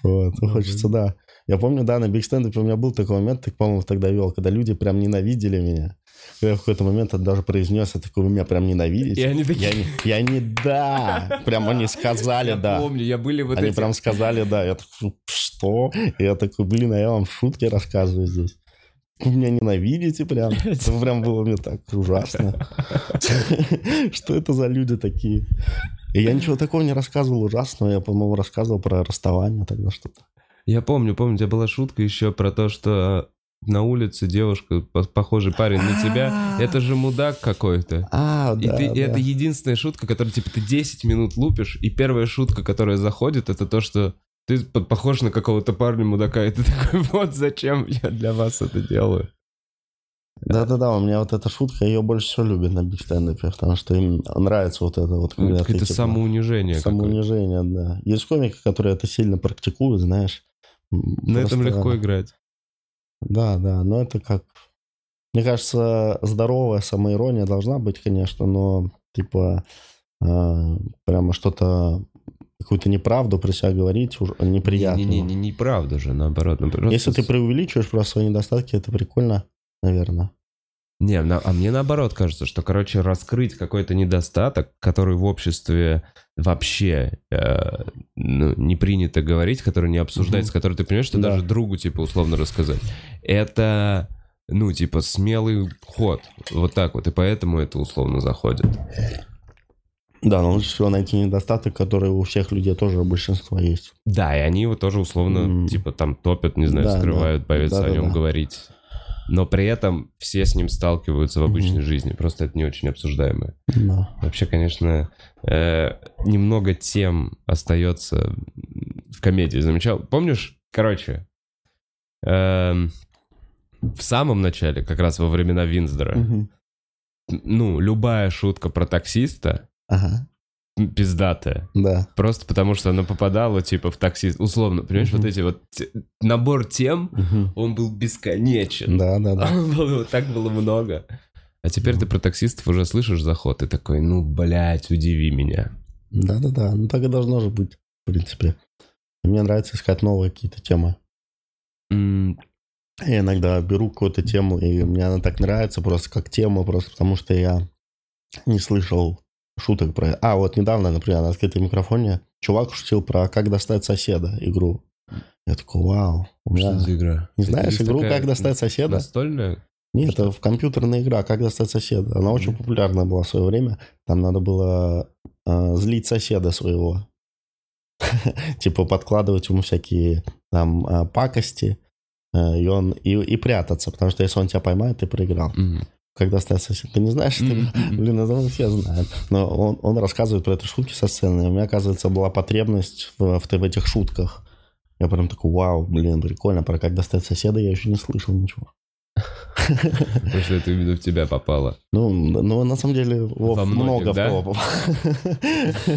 Вот, хочется, да. Я помню, да, на Stand у меня был такой момент, ты, по-моему, тогда вел, когда люди прям ненавидели меня. Я в какой-то момент даже произнес, я такой, вы меня прям ненавидите. И они такие... Я не, я не да. Прям они сказали я да. помню, я были вот Они эти... прям сказали да. Я такой, что? И я такой, блин, а я вам шутки рассказываю здесь. Вы меня ненавидите прям. Это прям было мне так ужасно. [LAUGHS] Что это за люди такие? И я ничего такого не рассказывал ужасного. Я, по-моему, рассказывал про расставание тогда что-то. Я помню, помню, у тебя была шутка еще про то, что на улице девушка, похожий парень на тебя, это же мудак какой-то. А, и да, ты, да. И это единственная шутка, которую, типа, ты 10 минут лупишь, и первая шутка, которая заходит, это то, что ты похож на какого-то парня мудака, и ты такой, [LAUGHS] вот зачем я для вас это делаю. Да-да-да, у меня вот эта шутка, ее больше всего любят на бигстендапе, потому что им нравится вот это вот. Когда это типа, самоунижение. Самоунижение, да. Есть комики, которые это сильно практикуют, знаешь. На этом легко играть. Да, да, но это как... Мне кажется, здоровая самоирония должна быть, конечно, но типа э, прямо что-то какую-то неправду про себя говорить уже неприятно. Не, не, не, не неправда же, наоборот. наоборот Если ты преувеличиваешь просто свои недостатки, это прикольно, наверное. Не, а мне наоборот кажется, что, короче, раскрыть какой-то недостаток, который в обществе вообще э, ну, не принято говорить, который не обсуждается, угу. который ты понимаешь, что да. даже другу, типа, условно рассказать. Это ну, типа, смелый ход. Вот так вот. И поэтому это условно заходит. Да, но лучше всего найти недостаток, который у всех людей тоже у большинства есть. Да, и они его тоже условно, М. типа, там топят, не знаю, Да, скрывают, да. боятся о Да-да-да. нем говорить. Но при этом все с ним сталкиваются в обычной Мгм. жизни. Просто это не очень обсуждаемое. Да. Вообще, конечно, э, немного тем остается в комедии. Замечал? Помнишь? Короче, эм, в самом начале, как раз во времена Винздера, Мгм. ну, любая шутка про таксиста Ага, пиздатая. да. Просто потому, что она попадала, типа, в таксист. Условно, понимаешь, вот эти вот... Набор тем, он был бесконечен. Да, да, да. Так было много. А теперь ты про таксистов уже слышишь заход и такой, ну, блядь, удиви меня. Да, да, да. Ну так и должно же быть, в принципе. Мне нравится искать новые какие-то темы. Я иногда беру какую-то тему, и мне она так нравится просто как тема, просто потому что я не слышал шуток про... А, вот недавно, например, на открытом микрофоне чувак шутил про «Как достать соседа» игру. Я такой, вау. У Что меня... за игра? Не Это знаешь игру «Как достать соседа»? Настольная? Нет, это в компьютерная игра «Как достать соседа». Она очень популярна была в свое время. Там надо было э, злить соседа своего. [LAUGHS] Типа подкладывать ему всякие там э, пакости. э, И, он, и, и прятаться, потому что если он тебя поймает, ты проиграл. Как достать соседа? Ты не знаешь, Мгм. Блин, думаю, все знают. Но он, он рассказывает про эти шутки со сцены. У меня, оказывается, была потребность в, в, в этих шутках. Я прям такой, вау, блин, прикольно. Про как достать соседа я еще не слышал ничего. [LAUGHS] Потому что это именно в тебя попало. Ну, ну на самом деле, Вов, Во многих, много да? в кого попало.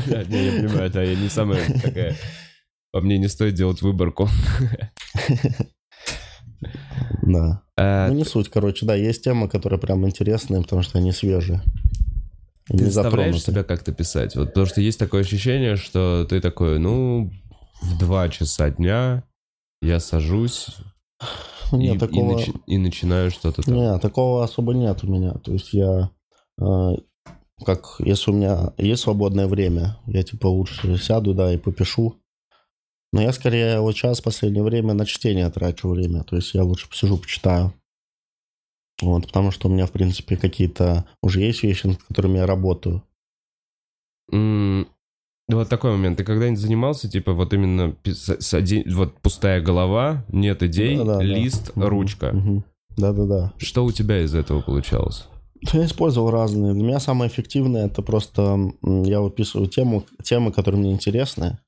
Да, не, Я понимаю, да, я не самая такая... По мне не стоит делать выборку. [LAUGHS] Да. А, Ну, не суть, короче, да, есть темы, которые прям интересные, потому что они свежие. И Ты не заставляешь себя как-то писать? Вот потому что есть такое ощущение, что ты такой, ну, в два часа дня я сажусь [SIGHS] и, Нет, и такого... начи- и начинаю что-то там. Нет, такого особо нет у меня. То есть я, э, как, если у меня есть свободное время, я типа лучше сяду, да, и попишу. Но я скорее вот сейчас в последнее время на чтение трачу время. То есть я лучше посижу, почитаю. Вот, потому что у меня, в принципе, какие-то уже есть вещи, над которыми я работаю. Ну, Вот такой момент. Ты когда-нибудь занимался, типа, вот именно пис- с оди- вот пустая голова, нет идей, Да-да-да. лист, Мгм, ручка. мгм. Да-да-да. Что у тебя из этого получалось? Я использовал разные. Для меня самое эффективное это просто я выписываю тему, темы, которые мне интересны.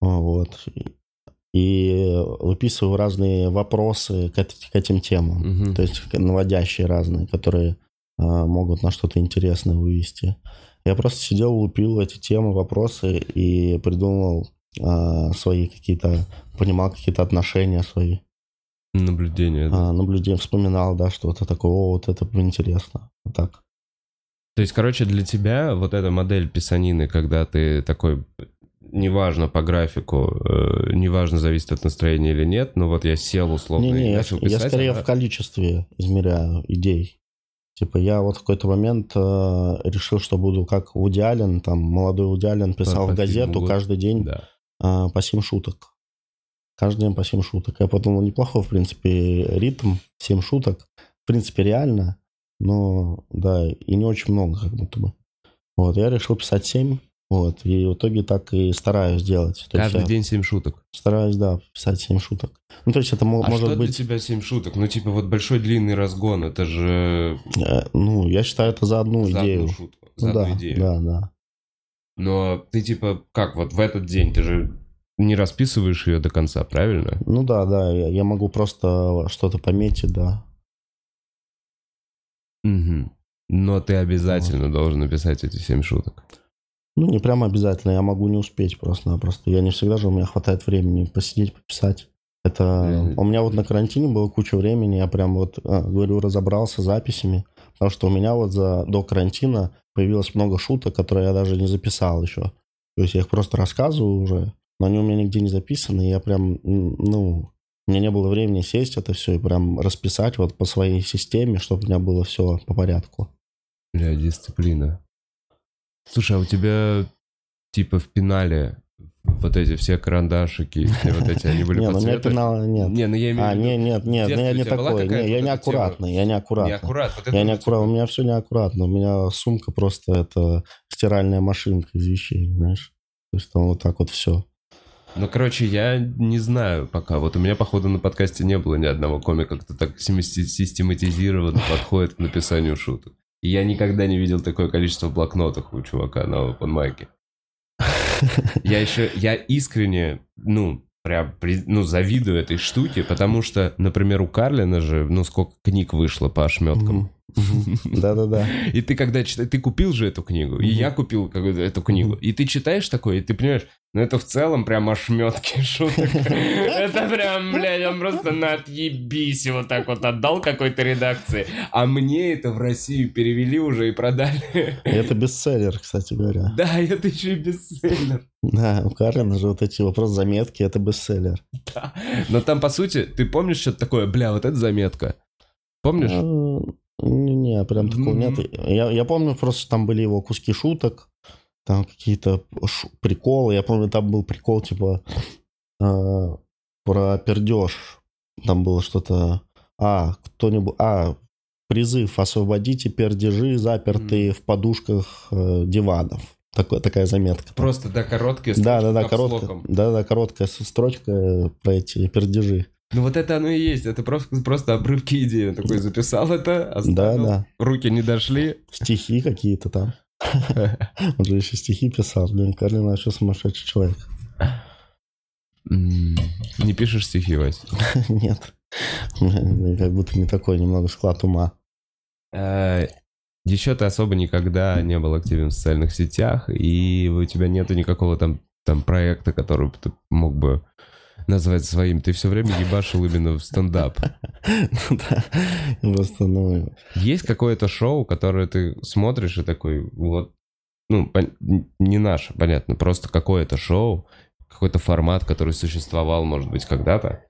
Вот. И выписываю разные вопросы к, к этим темам. Мгм. То есть наводящие разные, которые а, могут на что-то интересное вывести. Я просто сидел, лупил эти темы, вопросы и придумал а, свои какие-то, понимал какие-то отношения свои. Наблюдение. да. А, наблюдение, вспоминал, да, что-то такое, о, вот это интересно. Вот так. То есть, короче, для тебя вот эта модель писанины, когда ты такой, неважно по графику, э, неважно, зависит от настроения или нет, но вот я сел условно Не-не, и я, начал я писать. скорее она- в количестве измеряю идей. Типа я вот в какой-то момент э, решил, что буду как Вуди Аллен, там молодой Вуди Аллен писал по в газету фильму, каждый день Да. э, по 7 шуток. Каждый день по 7 шуток. Я подумал, неплохой, в принципе, ритм, 7 шуток. В принципе, реально, но, да, и не очень много, как будто бы. Вот, я решил писать 7, вот, и в итоге так и стараюсь делать. То есть Каждый я день семь шуток. стараюсь, да, писать 7 шуток. Ну, то есть это А может что быть... для тебя семь шуток? Ну, типа, вот большой длинный разгон, это же Э, Ну, я считаю, это за одну за идею. одну шутку, за Ну одну да, идею. да, да. Но ты, типа, как вот в этот день, ты же не расписываешь ее до конца, правильно? Ну да, да, я, я могу просто что-то пометить, да. Мгм. Но ты обязательно должен написать эти семь шуток. Ну, не прямо обязательно, я могу не успеть просто-напросто. Я не всегда же у меня хватает времени посидеть, пописать. Это Мгм. у меня вот на карантине было куча времени, я прям вот, а, говорю, разобрался с записями, потому что у меня вот за, до карантина появилось много шуток, которые я даже не записал еще. То есть я их просто рассказываю уже, но они у меня нигде не записаны, и я прям, ну, у меня не было времени сесть это все и прям расписать вот по своей системе, чтобы у меня было все по порядку. Бля, дисциплина. Слушай, а у тебя, типа, в пенале вот эти все карандашики, все вот эти, они были [LAUGHS] Не, по ну у меня цвету? пенал нет. Не, ну я имею А, в виду... не, нет, нет, в ну, я не такой, не, я не аккуратный, я не аккуратный. Вот Я не вот, аккуратный, у меня все не аккуратно. У меня сумка просто это стиральная машинка из вещей, знаешь. То есть там вот так вот все. Ну, короче, я не знаю пока. Вот у меня, походу, на подкасте не было ни одного комика, кто так системати- систематизированно подходит к написанию шуток. Я никогда не видел такое количество блокнотов у чувака на OpenMic. [LAUGHS] Я еще, я искренне, ну, прям, ну, завидую этой штуке, потому что, например, у Карлина же, ну, сколько книг вышло по ошметкам. Да-да-да. И ты когда читаешь, ты купил же эту книгу, и я купил эту книгу, и ты читаешь такое, и ты понимаешь, ну это в целом прям ошметки [LAUGHS] шуток. [LAUGHS] Это прям, блядь, он просто на отъебись вот так вот отдал какой-то редакции. А мне это в Россию перевели уже и продали. Это бестселлер, кстати говоря. Да, это еще и бестселлер. Да, у Карлина же вот эти вопрос заметки, это бестселлер. Да. Но там, по сути, ты помнишь что-то такое, бля, вот это заметка. Помнишь? А, Не, не, прям такого нет. Я, я помню, просто что там были его куски шуток, там какие-то приколы. Я помню, там был прикол, типа, а, про пердеж. Там было что-то... А, кто-нибудь... А, призыв «Освободите пердежи, запертые в подушках э, диванов». Такой, такая заметка. Просто, да, короткие Да, да, да, капслоком. короткая, да, да, короткая строчка э, про эти пердежи. Ну вот это оно и есть, это просто, просто обрывки идеи. Он такой записал это, Да, оставил, да. руки не дошли. Стихи какие-то там. [LAUGHS] Он же еще стихи писал. Блин, Карлин вообще сумасшедший человек. Не пишешь стихи, Вась? [LAUGHS] Нет. Как будто не такой немного склад ума. Э, Еще ты особо никогда не был активен в социальных сетях, и у тебя нету никакого там, там проекта, который ты мог бы назвать своим. Ты все время ебашил именно в стендап. [LAUGHS] Ну да. Просто, ну... Есть какое-то шоу, которое ты смотришь и такой, вот, ну, не наше, понятно, просто какое-то шоу, какой-то формат, который существовал, может быть, когда-то,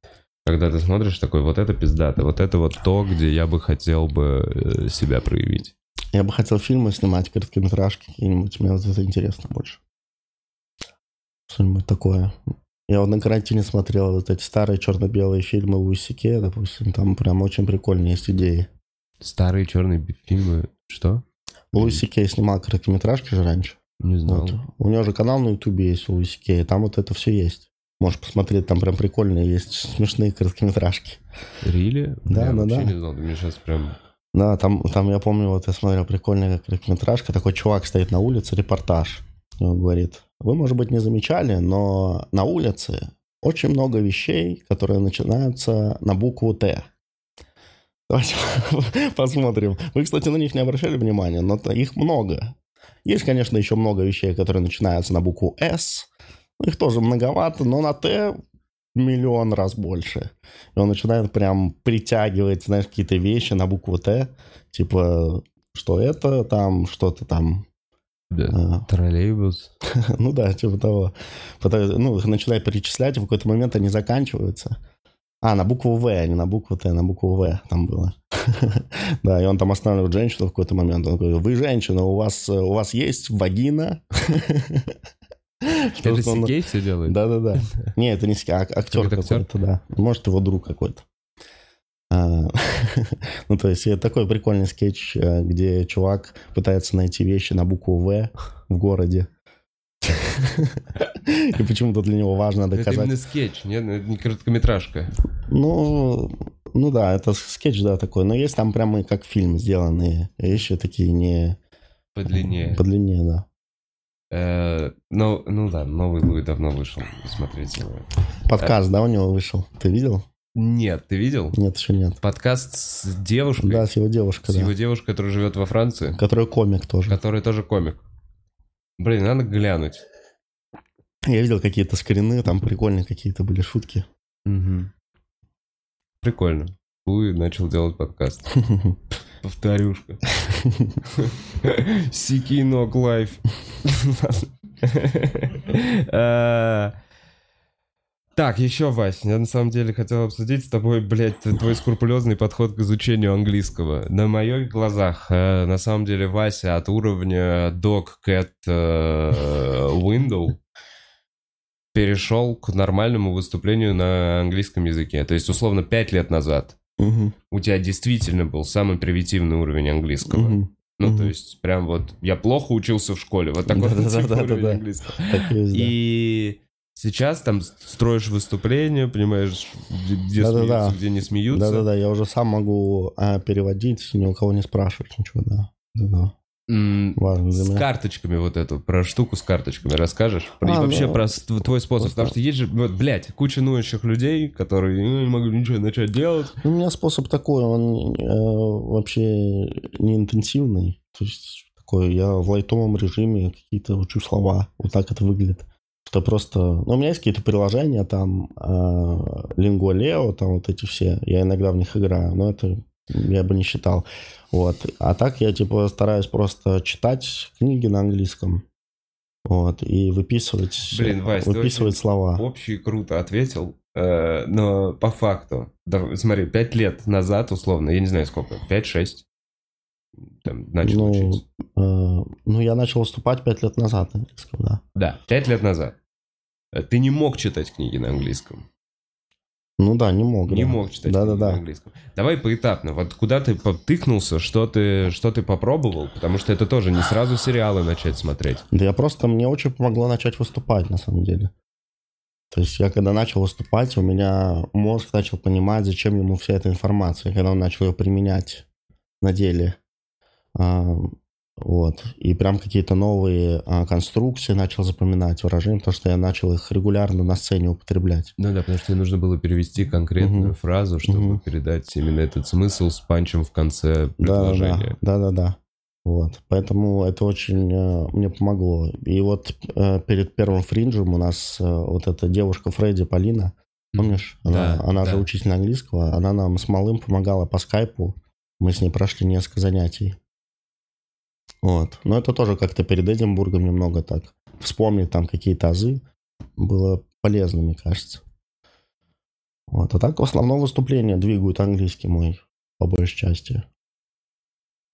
когда ты смотришь такой, вот это пиздато, вот это вот то, где я бы хотел бы э, себя проявить. Я бы хотел фильмы снимать, короткометражки какие-нибудь. Мне вот это интересно больше. Что-нибудь такое. Я вот на карантине смотрел вот эти старые черно-белые фильмы Луиси Кея, допустим. Там прям очень прикольные есть идеи. Старые черные фильмы, что? Луиси Кей снимал короткометражки же раньше. Не знал. Вот. У него же канал на Ютубе есть у Луиси Кея, там вот это все есть. Можешь посмотреть, там прям прикольные есть смешные короткометражки. Рили? Да, я да, вообще да. не знал, ты мне сейчас прям... Да, там, там я помню, вот я смотрел прикольная короткометражка, такой чувак стоит на улице, репортаж. И он говорит, вы, может быть, не замечали, но на улице очень много вещей, которые начинаются на букву Т. Давайте [LAUGHS] посмотрим. Вы, кстати, на них не обращали внимания, но их много. Есть, конечно, еще много вещей, которые начинаются на букву С. Их тоже многовато, но на Т миллион раз больше. И он начинает прям притягивать, знаешь, какие-то вещи на букву Т. Типа, что это там, что-то там. Да. Троллейбус. [LAUGHS] ну да, типа того. Потом, ну, их начинает перечислять, и в какой-то момент они заканчиваются. А, на букву В, а не на букву Т, на букву В там было. [LAUGHS] да, и он там останавливает женщину в какой-то момент. Он говорит, вы женщина, у вас, у вас есть вагина? [LAUGHS] Это Что он- Сергей все делает? Да-да-да. Не, это не ски- а- актер? какой-то, да. Может, его друг какой-то. А, [LAUGHS] Ну, то есть, это такой прикольный скетч, э, где чувак пытается найти вещи на букву В в городе. [LAUGHS] И почему-то для него важно Это доказать. именно скетч, нет? Ну, Это не короткометражка. Ну, ну да, это скетч, да, такой. Но есть там прямо как фильм сделанные вещи такие не... Подлиннее. Подлиннее, да. Э, Ну, ну да, новый Луи давно вышел. Смотрите его. Подкаст, да, у него вышел? Ты видел? Нет, ты видел? Нет, еще нет. Подкаст с девушкой, Да, с его с девушкой, его да. девушкой, которая живет во Франции, Который комик тоже. которая тоже комик. Блин, надо глянуть. Я видел какие-то скрины, там прикольные какие-то были шутки. Мгм. Прикольно. Луи начал делать подкаст. [LAUGHS] Повторюшка. Сики ног лайф. Так, еще, Вась, я на самом деле хотел обсудить с тобой, блядь, твой скрупулезный подход к изучению английского. На моих глазах, э, на самом деле, Вася от уровня Dog Cat э, Window перешел к нормальному выступлению на английском языке. То есть, условно, пять лет назад Мгм. у тебя действительно был самый примитивный уровень английского. Мгм. Ну, Мгм. то есть, прям вот я плохо учился в школе. Вот такой вот типа Да-да-да-да-да. уровень английского. Да. И сейчас там строишь выступления, понимаешь, где, Да-да-да. смеются, где не смеются. Да-да-да, я уже сам могу а, переводить, ни у кого не спрашивать ничего, да. М, Важно для С меня. карточками вот эту, про штуку с карточками расскажешь? Про- и А, вообще ну, про твой способ. просто- Потому что есть же, вот, блядь, куча ноющих людей, которые ну, не могу ничего начать делать. Ну, У меня способ такой, он э, вообще не интенсивный. То есть такой, я в лайтовом режиме какие-то учу слова. Вот так это выглядит. Это просто... Ну, у меня есть какие-то приложения, там, Lingua Leo, там вот эти все. Я иногда в них играю, но это я бы не считал. Вот. А так я, типа, стараюсь просто читать книги на английском. Вот. И выписывать, Блин, Вась, ты выписывать очень слова. Общий круто ответил, э, но по факту, да, смотри, пять лет назад, условно, я не знаю сколько, пять-шесть, там, начал Ну, учиться. э, ну, я начал выступать пять лет назад да. Да, пять лет назад. Э, Ты не мог читать книги на английском. Ну да, не мог. Не да. мог читать книги на Да-да-да. английском. Давай поэтапно. Вот куда ты потыкнулся, что ты, что ты попробовал? Потому что это тоже не сразу сериалы начать смотреть. Да я просто, мне очень помогло начать выступать, на самом деле. То есть я когда начал выступать, у меня мозг начал понимать, зачем ему вся эта информация, когда он начал ее применять на деле. Вот. И прям какие-то новые а, конструкции начал запоминать, выражения, потому что я начал их регулярно на сцене употреблять. Ну да, потому что тебе нужно было перевести конкретную Мгм. фразу, чтобы Мгм. передать именно этот смысл с панчем в конце Да, да, предложения. да, да, да. Вот, поэтому это очень э, мне помогло. И вот э, перед первым фринджем у нас э, вот эта девушка Фредди Полина, помнишь? Она, Да, она да. же учитель английского, она нам с малым помогала по скайпу. Мы с ней прошли несколько занятий. Вот. Но это тоже как-то перед Эдинбургом немного так. Вспомнить там какие-то азы было полезно, мне кажется. Вот. А так в основном выступления двигают английский мой, по большей части.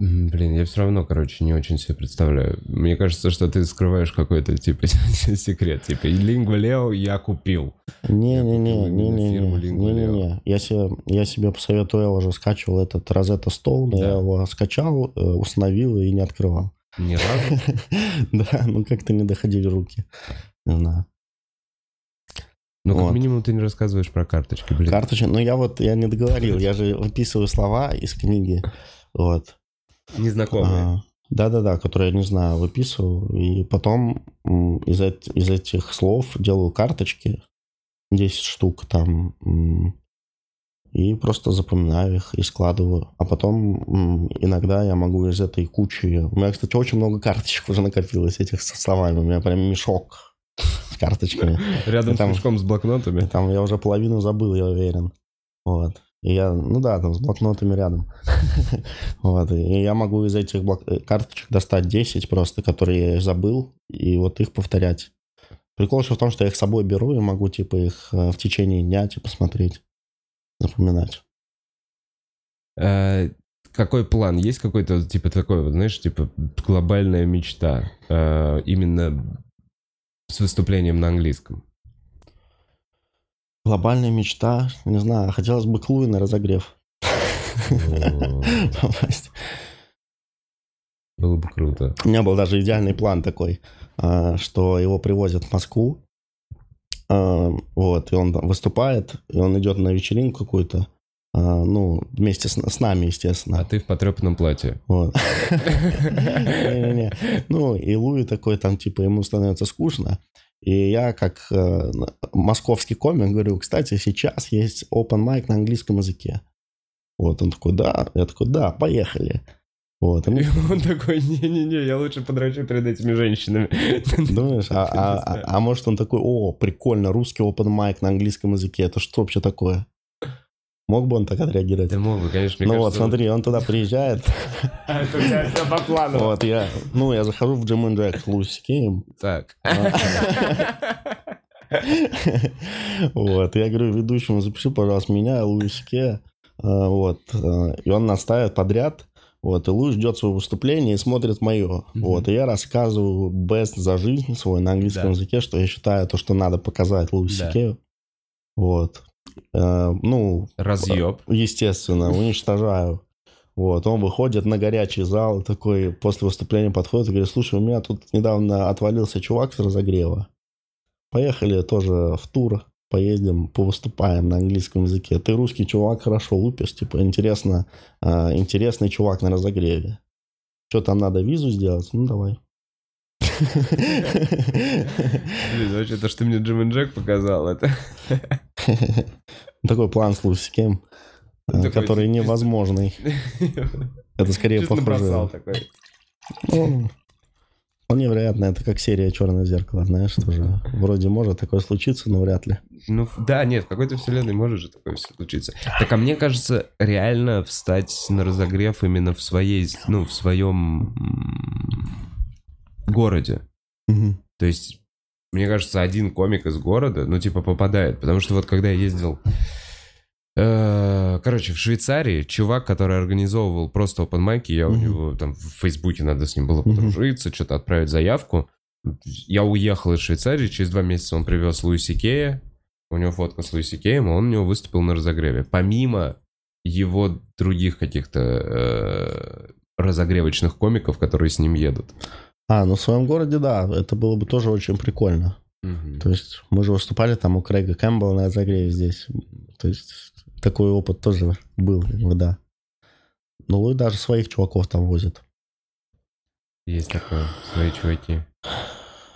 Блин, я все равно, короче, не очень себе представляю. Мне кажется, что ты скрываешь какой-то, типа, [LAUGHS] секрет. Типа, Lingua Leo я купил. Не-не-не, не-не-не, Lingua не-не-не. Я себе, я себе посоветовал, я уже скачивал этот Rosetta Stone, Да. я его скачал, э, установил и не открывал. Ни разу. [LAUGHS] Да, ну как-то не доходили руки. Не знаю. Ну, как Вот. минимум, ты не рассказываешь про карточки, блин. Карточка, ну я вот, я не договорил, я же выписываю слова из книги, вот. Незнакомые. А, Да-да-да, которые я не знаю, выписываю, и потом из, эт- из этих слов делаю карточки, 10 штук там, и просто запоминаю их и складываю. А потом иногда я могу из этой кучи... У меня, кстати, очень много карточек уже накопилось этих со словами. У меня прям мешок с карточками. Рядом с мешком с блокнотами. Там я уже половину забыл, я уверен. Вот. И я, ну да, там с блокнотами рядом. [LAUGHS] Вот. И я могу из этих блок- э, карточек достать 10 просто, которые я забыл, и вот их повторять. Прикол еще в том, что я их с собой беру и могу, типа, их э, в течение дня, типа, смотреть, запоминать. Э, Какой план? Есть какой-то, типа, такой, вот, знаешь, типа, глобальная мечта? э, Именно с выступлением на английском. Глобальная мечта, не знаю, хотелось бы к Луи на разогрев попасть. Было бы круто. У меня был даже идеальный план такой, а, что его привозят в Москву, а, вот, и он там выступает, и он идет на вечеринку какую-то, а, ну, вместе с, с нами, А естественно. ты в потрепанном платье. Вот. [LAUGHS] Ну, и Луи такой там, типа, ему становится скучно. И я, как э, московский комик, говорю, кстати, сейчас есть open mic на английском языке. Вот, он такой, да. Я такой, да, поехали. Вот, и И [LAUGHS] он такой, не-не-не, я лучше подрачу перед этими женщинами. Думаешь, а, а- [LAUGHS] а- а может он такой, о, прикольно, русский open mic на английском языке, это что вообще такое? Мог бы он так отреагировать? Да мог бы, конечно, мне ну вот, кажется, смотри, он туда приезжает, это у тебя все по плану. вот, я, ну, я захожу в Джим Джек Кеем, Так. вот, я говорю ведущему, запиши, пожалуйста, меня, Луиси Кея, А, вот, а, и он наставит подряд, Вот, и Луи ждет свое выступление и смотрит мое. Вот, и я рассказываю best за жизнь свой на английском Да. языке, что я считаю то, что надо показать Луи Да. Сикею. Вот. Э, ну, Разъеб. естественно, уничтожаю. Вот, он выходит на горячий зал, такой после выступления подходит и говорит, слушай, у меня тут недавно отвалился чувак с разогрева. Поехали тоже в тур, поездим, повыступаем на английском языке. Ты русский чувак, хорошо лупишь, типа, интересно, а, интересный чувак на разогреве. Что там надо, визу сделать? Ну, давай. Блин, вообще, то, что мне Джим и Джек показал, это... Такой план с Лусикем, Такой, который невозможный. Это скорее похоже. такой. Ну, вполне вероятно, это как серия «Черное зеркало», знаешь, тоже. Вроде может такое случиться, но вряд ли. Ну, да, нет, в какой-то вселенной может же такое все случиться. Так, а мне кажется, реально встать на разогрев именно в своей, ну, в своем городе. То есть, мне кажется, один комик из города, ну, типа, попадает. Потому что вот когда я ездил... э, Короче, в Швейцарии чувак, который организовывал просто open майки, я у него там в Фейсбуке надо с ним было подружиться, что-то отправить заявку. Я уехал из Швейцарии, через два месяца он привез Луиси Кея, у него фотка с Луиси Кеем, он у него выступил на разогреве. Помимо его других каких-то э, разогревочных комиков, которые с ним едут. А, ну в своем городе, да, это было бы тоже очень прикольно. Мгм. То есть мы же выступали там у Крейга Кэмпбелла на разогреве здесь. То есть такой опыт тоже был, да. Ну, Луи даже своих чуваков там возит. Есть такое, свои чуваки.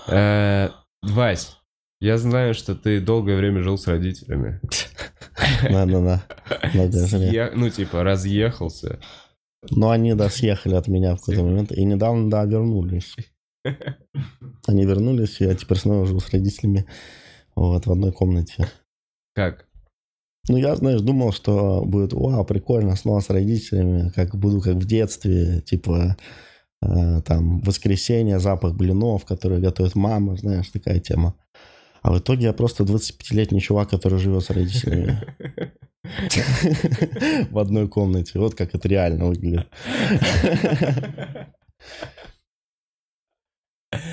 Э, Вась, я знаю, что ты долгое время жил с родителями. [LAUGHS] Да-да-да. [LAUGHS] Ну, типа, разъехался. Но они, да, съехали от меня в какой-то момент. И недавно, да, вернулись. [LAUGHS] Они вернулись, и я теперь снова живу с родителями вот, в одной комнате. Как? Ну, я, знаешь, думал, что будет, вау, прикольно, снова с родителями, как буду как в детстве, типа, э, там, воскресенье, запах блинов, которые готовит мама, знаешь, такая тема. А в итоге я просто 25-летний чувак, который живет с родителями [LAUGHS] [LAUGHS] в одной комнате. Вот как это реально выглядит.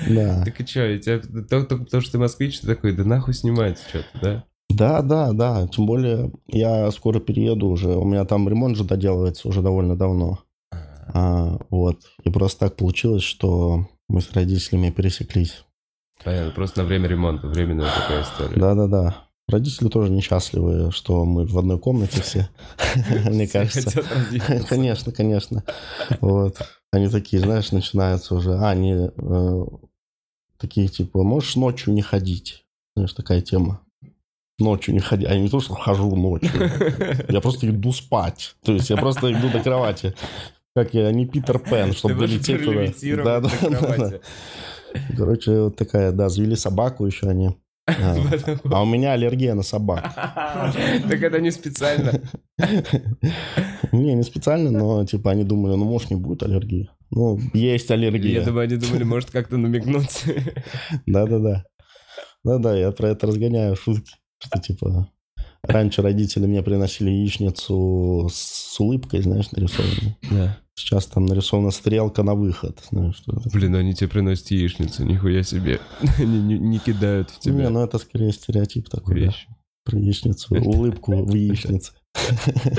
Да. Так и что, потому что ты москвич, ты такой, да нахуй снимать что-то, да? Да, да, да. Тем более я скоро перееду уже. У меня там ремонт же доделывается уже довольно давно. А, вот. И просто так получилось, что мы с родителями пересеклись. Понятно, просто на время ремонта, временная такая история. Да, да, да. Родители тоже несчастливы, что мы в одной комнате все. [LAUGHS] Мне кажется. [LAUGHS] Конечно, конечно. Вот. Они такие, знаешь, начинаются уже. А, они э, такие, типа, можешь ночью не ходить. Знаешь, такая тема. Ночью не ходить. А я не то, что хожу ночью. Я просто иду спать. То есть я просто иду до кровати. Как я, не Питер Пен, чтобы долететь туда. Да, да, да. Короче, вот такая, да, завели собаку еще они. А, а у меня аллергия на собак. [LAUGHS] Так это не специально. [LAUGHS] Не, не специально, но типа они думали, ну может не будет аллергии. Ну, есть Я аллергия. думаю, они думали, может как-то намекнуть. [LAUGHS] Да-да-да. Да-да, я про это разгоняю шутки. Что типа раньше родители мне приносили яичницу с улыбкой, знаешь, нарисованной. Да. Сейчас там нарисована стрелка на выход. Знаешь, что. Блин, они тебе приносят яичницу, нихуя себе. [LAUGHS] Они не, не кидают в Не, тебя ну это скорее стереотип такой, да. вещи. Про яичницу, улыбку в яичнице. [LAUGHS]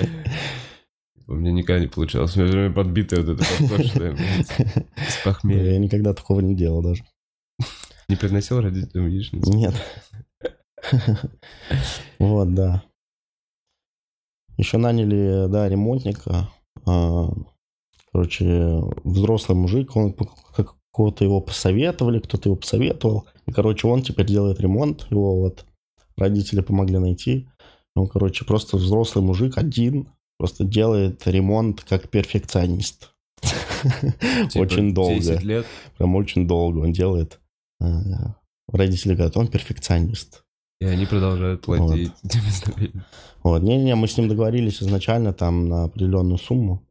У меня никогда не получалось. У меня все время подбитое вот это подкошенное, блядь, [LAUGHS] с похмелья. Я никогда такого не делал даже. Не приносил родителям яичницу? Нет. Вот, да. Еще наняли, да, ремонтника. Короче, взрослый мужик, он п- как- кого-то его посоветовали, кто-то его посоветовал. И, короче, он теперь делает ремонт. Его вот родители помогли найти. Он, короче, просто взрослый мужик один, просто делает ремонт как перфекционист. Типа Очень долго. 10 лет. Прям очень долго он делает. А, Родители говорят, он перфекционист. И они продолжают платить. Вот. [LAUGHS] Не-не, мы с ним договорились изначально там на определенную сумму.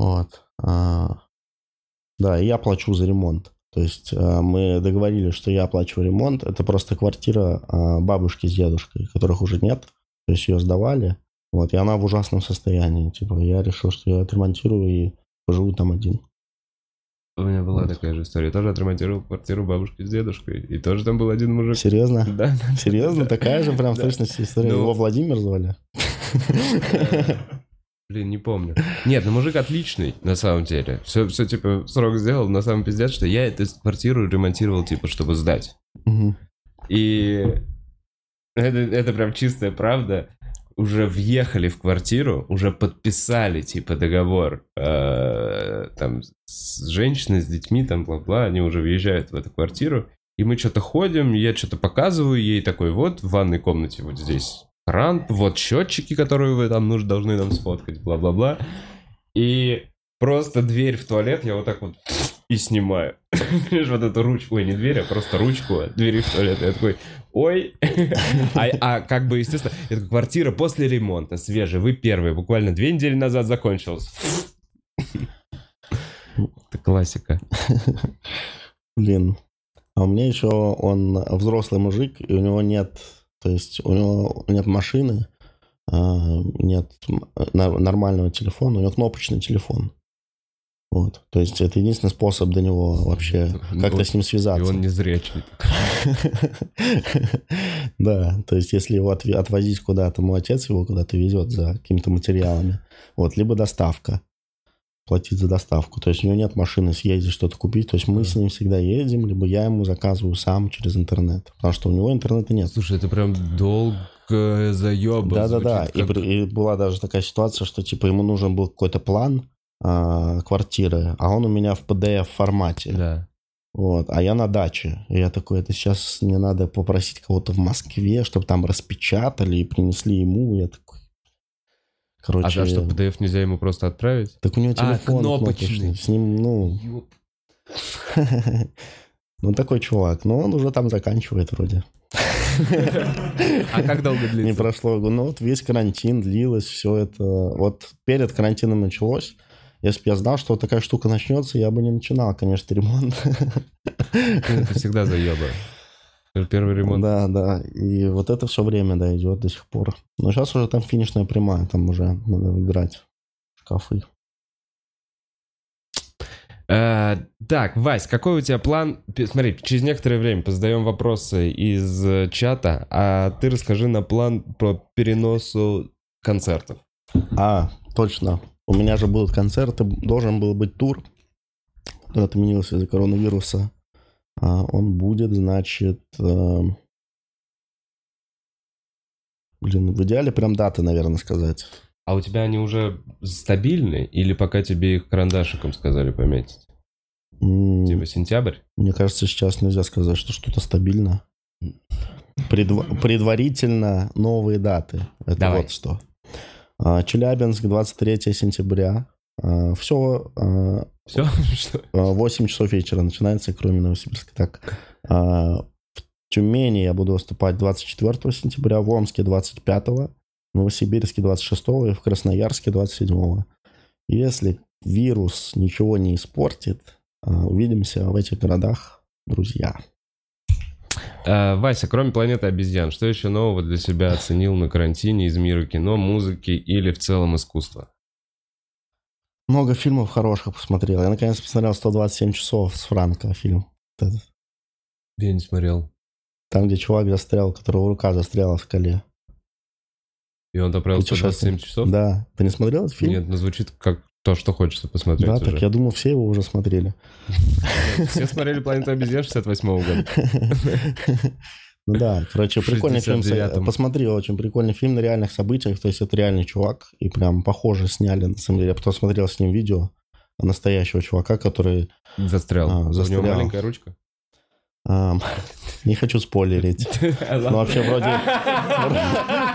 Вот. А, Да, я плачу за ремонт. То есть а, мы договорились, что я оплачиваю ремонт. Это просто квартира а, бабушки с дедушкой, которых уже нет. То есть ее сдавали. Вот, и она в ужасном состоянии. Типа, я решил, что я отремонтирую и поживу там один. У меня была Вот. такая же история. Я тоже отремонтировал квартиру бабушки с дедушкой. И тоже там был один мужик. Серьезно? Да, Серьезно? Такая же прям в Да. точности история. Ну- Его Владимир звали? Блин, не помню. Нет, ну мужик отличный, на самом деле. Все, все типа, срок сделал, на самом пиздец, что я эту квартиру ремонтировал, типа, чтобы сдать. И это, это прям чистая правда. Уже въехали в квартиру, уже подписали, типа, договор э, там с женщиной, с детьми, там, бла-бла, они уже въезжают в эту квартиру. И мы что-то ходим, я что-то показываю ей такой, вот, в ванной комнате вот здесь кран, вот счетчики, которые вы там нужно, должны нам сфоткать, бла-бла-бла. И просто дверь в туалет я вот так вот и снимаю. [LAUGHS] Понимаешь, вот эту ручку, ой, не дверь, а просто ручку от двери в туалет. Я такой, ой. [LAUGHS] А, а как бы, естественно, это квартира после ремонта, свежая. Вы первые, буквально две недели назад закончилась. [LAUGHS] Это классика. Блин. А у меня еще он взрослый мужик, и у него нет, то есть у него нет машины, а, нет м- на- нормального телефона, у него кнопочный телефон. Вот. То есть это единственный способ до него вообще как-то с ним И связаться. он не зрячий. [LAUGHS] Да, то есть если его отвозить куда-то, мой отец его куда-то везет за какими-то материалами. Вот, либо доставка. Платить за доставку. То есть у него нет машины съездить что-то купить. То есть мы с ним всегда едем, либо я ему заказываю сам через интернет. Потому что у него интернета нет. Слушай, это прям долгая заеба. Да-да-да. и была даже такая ситуация, что типа ему нужен был какой-то план а, квартиры, а он у меня в PDF формате. Да. Вот, а я на даче. И я такой, это сейчас мне надо попросить кого-то в Москве, чтобы там распечатали и принесли ему. Я такой, А короче, за что, PDF нельзя ему просто отправить? так у него А, телефон кнопочный. кнопочный. С ним, ну, [LAUGHS] ну такой чувак. Но он уже там заканчивает вроде. [LAUGHS] А как долго [LAUGHS] Не длится? прошло, ну вот весь карантин длилось, все это. Вот перед карантином началось. Если бы я знал, что такая штука начнется, я бы не начинал, конечно, ремонт. Это всегда заеба. Первый ремонт. Да, да. И вот это все время, да, идет до сих пор. Но сейчас уже там финишная прямая, там уже надо выбирать шкафы. Э, Так, Вась, какой у тебя план? Смотри, через некоторое время позадаем вопросы из э, чата, а ты расскажи на план по переносу концертов. А, точно. У меня же будут концерты, должен был быть тур. Он отменился из-за коронавируса. А, он будет, значит... эм, Блин, в идеале прям даты, наверное, сказать. А у тебя они уже стабильны или пока тебе их карандашиком сказали пометить? М, Типа сентябрь? Мне кажется, сейчас нельзя сказать, что что-то стабильно. Предва- предварительно новые даты. Это Давай. вот что. А, Челябинск, 23 сентября. Все, Все? [LAUGHS] Что? 8 часов вечера начинается, кроме Новосибирска. Так, а, в Тюмени я буду выступать 24 сентября, в Омске 25, в Новосибирске 26 и в Красноярске 27. Если вирус ничего не испортит, а, увидимся в этих городах, друзья. А, Вася, кроме планеты обезьян, что еще нового для себя оценил на карантине из мира кино, музыки или в целом искусства? Много фильмов хороших посмотрел. Я наконец посмотрел 127 часов с Франко фильм. Этот. Я не смотрел. Там, где чувак застрял, которого рука застряла в скале. И он отправил Путешествие. 127 часов? Да. Ты не смотрел этот фильм? Нет, ну звучит как то, что хочется посмотреть Да, уже. так я думал, все его уже смотрели. [LAUGHS] Все смотрели «Планету обезьян» 68 года. [LAUGHS] Да, короче, прикольный фильм. 69-м. Посмотри, очень прикольный фильм на реальных событиях. То есть это реальный чувак. И прям похоже сняли, на самом деле. Я потом смотрел с ним видео настоящего чувака, который... Застрял. А, У застрял. него маленькая ручка. [LAUGHS] не хочу спойлерить. [LAUGHS] Ну, вообще, вроде,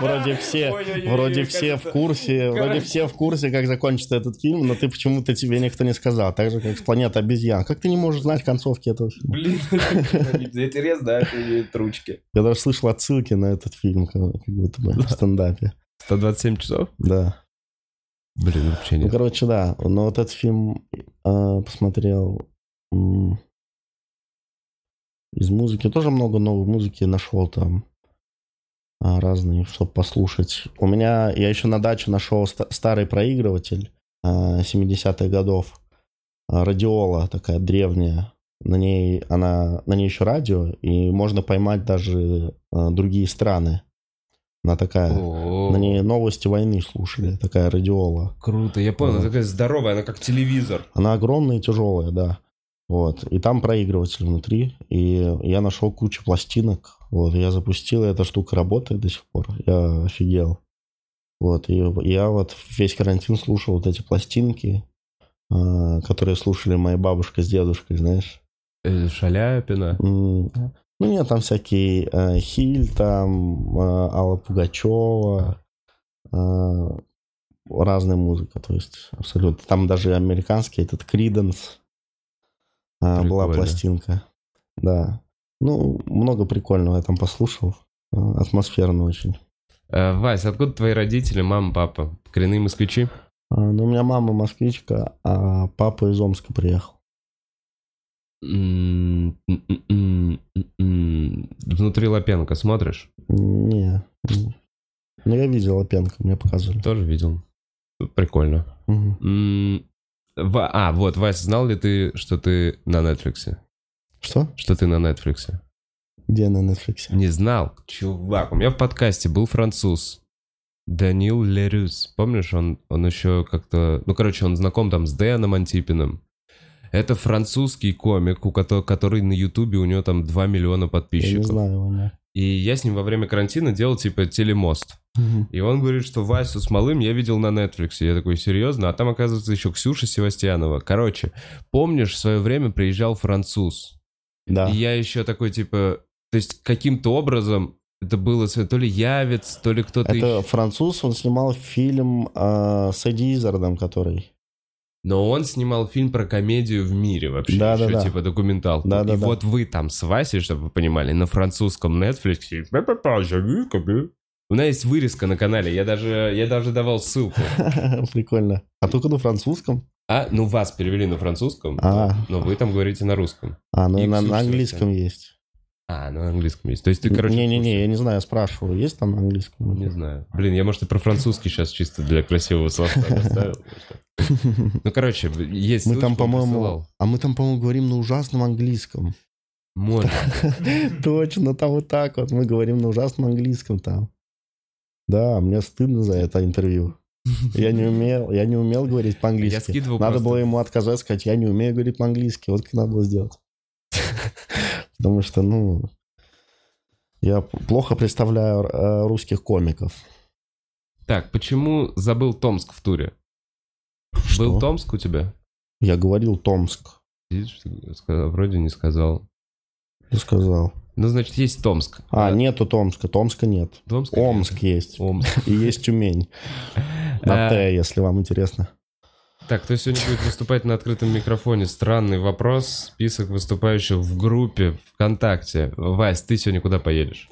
[LAUGHS] вроде все, вроде все в курсе, вроде все в курсе, как закончится этот фильм, но ты почему-то тебе никто не сказал. Так же, как с «Планета обезьян». Как ты не можешь знать концовки этого фильма? Блин, интерес, да, это имеет ручки. Я даже слышал отсылки на этот фильм, как будто бы в стендапе. 127 часов? Да. Блин, вообще Ну, нет. короче, да. Но вот этот фильм э, посмотрел из музыки. Тоже много новой музыки нашел там. а, разные, чтобы послушать. У меня, я еще на даче нашел ста- старый проигрыватель а, 70-х годов. А, Радиола такая древняя. На ней, она, на ней еще радио, и можно поймать даже а, другие страны. Она такая... О, На ней новости войны слушали, такая радиола. Круто, я понял, Вот. такая здоровая, она как телевизор. Она огромная и тяжелая, да. Вот. И там проигрыватель внутри. И я нашел кучу пластинок. Вот. Я запустил, и эта штука работает до сих пор. Я офигел. Вот. И я вот весь карантин слушал вот эти пластинки, а, которые слушали моя бабушка с дедушкой, знаешь. Э, Шаляпина. М, Ну, нет, там всякие э, Хиль, там э, Алла Пугачева, э, разная музыка, то есть абсолютно. Там даже американский этот Криденс была Прикольно. пластинка. Да. Ну, много прикольного я там послушал. Э, Атмосферно очень. Э, Вась, откуда твои родители, мама, папа? Коренные москвичи? А, Ну, у меня мама москвичка, а папа из Омска приехал. Внутри Лапенко смотришь? Не. Ну, я видел Лапенко, мне показывали. Тоже видел. Прикольно. Ва- А, вот, Вась, знал ли ты, что ты на Netflix? Что? Что ты на Netflix? Где на Netflix? Не знал? Чувак, у меня в подкасте был француз. Данил Лерюс. Помнишь, он, он еще как-то... Ну, короче, он знаком там с Дэном Антипиным. Это французский комик, у кото- который на Ютубе, у него там 2 миллиона Я не подписчиков. знаю его, нет. И я с ним во время карантина делал типа телемост. Мгм. И он говорит, что Васю с малым я видел на Netflix. Я такой, серьезно? А там, оказывается, еще Ксюша Севастьянова. Короче, помнишь, в свое время приезжал француз. Да. И я еще такой, типа... То есть каким-то образом это было то ли Явец, то ли кто-то Это еще. француз, он снимал фильм э, с Эдди Изардом, который. Но он снимал фильм про комедию в мире вообще. Да, да, еще да. типа. Да, да, и да. вот вы там с Васей, чтобы вы понимали, на французском Netflix. У меня есть вырезка на канале, я даже, я даже давал ссылку. [LAUGHS] Прикольно. А только на французском? А, ну вас перевели на французском, А. но вы там говорите на русском. А, ну И на, на английском есть. А, ну на английском есть. То есть ты, короче... Не-не-не, я не знаю, спрашиваю, есть там на английском? Не знаю. Блин, я, может, и про французский сейчас чисто для красивого словца [LAUGHS] оставил. Ну, короче, есть Мы там, по-моему, а мы там, по-моему, говорим на ужасном английском. Может. [LAUGHS] Точно, там вот так вот. Мы говорим на ужасном английском там. Да, мне стыдно за это интервью. Я не умел, я не умел говорить [LAUGHS] по-английски. Надо было ему отказать, сказать, я не умею говорить по-английски. Вот как надо было сделать. Потому что, ну, я плохо представляю э, русских комиков. Так, почему забыл Томск в туре? Что? Был Томск у тебя? Я говорил Томск. Видишь, ты сказал, вроде не сказал. Я сказал. Ну, значит, есть Томск. А, нету Томска. Томска нет. Томск. Омск есть. Омск. И есть Тюмень. [LAUGHS] На А, Т, если вам интересно. Так, кто сегодня будет выступать на открытом микрофоне? Странный вопрос. Список выступающих в группе ВКонтакте. Вась, ты сегодня куда поедешь?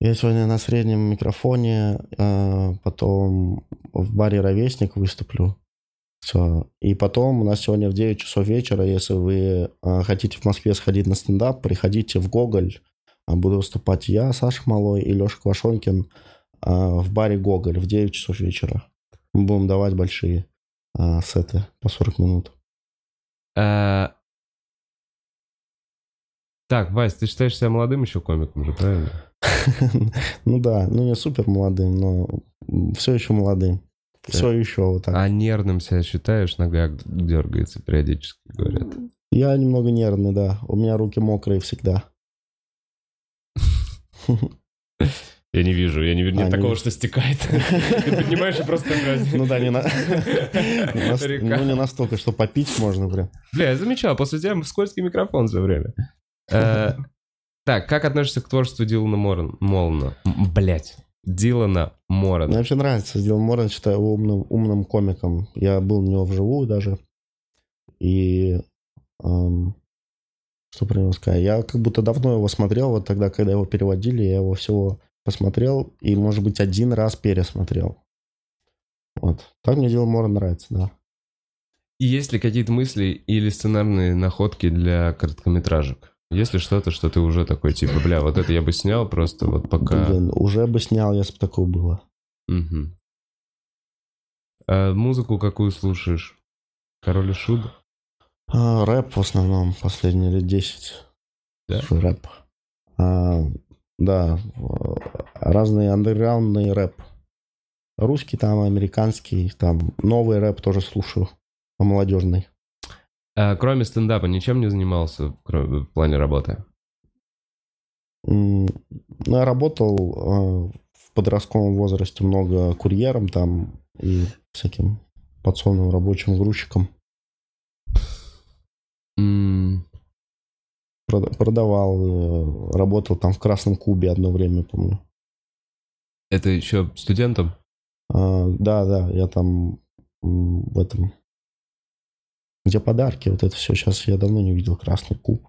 Я сегодня на среднем микрофоне, э, потом в баре «Ровесник» выступлю. Все. И потом у нас сегодня в 9 часов вечера, если вы э, хотите в Москве сходить на стендап, приходите в Гоголь. А Буду выступать я, Саша Малой и Леша Квашонкин в баре Гоголь в 9 часов вечера. Мы будем давать большие э, сеты по 40 минут. А, Так, Вась, ты считаешь себя молодым еще комиком же, правильно? [LAUGHS] Ну да, ну не супер молодым, но все еще молодым. Все еще вот так. А нервным себя считаешь? Нога дергается периодически, говорят. Я немного нервный, да. У меня руки мокрые всегда. [LAUGHS] [LAUGHS] Я не вижу, я не вижу. Нет А, не такого, вижу. что стекает. [LAUGHS] Ты поднимаешь и просто... Ну да, не на... [LAUGHS] не ну не настолько, что попить можно прям. Бля, я замечал, после тебя скользкий микрофон все время. Э, Так, как относишься к творчеству Дилана Моран? Молна? Блять. Дилана Мне Морана. вообще нравится. Дилан Моран считаю его умным, умным комиком. Я был у него вживую даже. И... эм, что про него сказать? Я как будто давно его смотрел. Вот тогда, когда его переводили, я его всего посмотрел. И, может быть, один раз пересмотрел. Вот. Так мне Дилан Моран нравится, да. И есть ли какие-то мысли или сценарные находки для короткометражек? Есть ли что-то, что ты уже такой, типа, бля, вот это я бы снял просто вот пока... Блин, уже бы снял, если бы такое было. Мгм. А музыку какую слушаешь? Король и Шут? А, рэп в основном последние лет 10. Да? Слушаю рэп. А, да, э, разный андерграундный рэп. Русский там, американский, там новый рэп тоже слушаю, молодежный. А кроме стендапа ничем не занимался кроме, в плане работы? Ну, я работал э, в подростковом возрасте много курьером там и всяким подсобным рабочим грузчиком. Продавал, э, работал там в Красном Кубе одно время, помню. Это еще студентом? А, да, да, я там в этом... Где подарки, вот это все. Сейчас я давно не видел Красный Куб.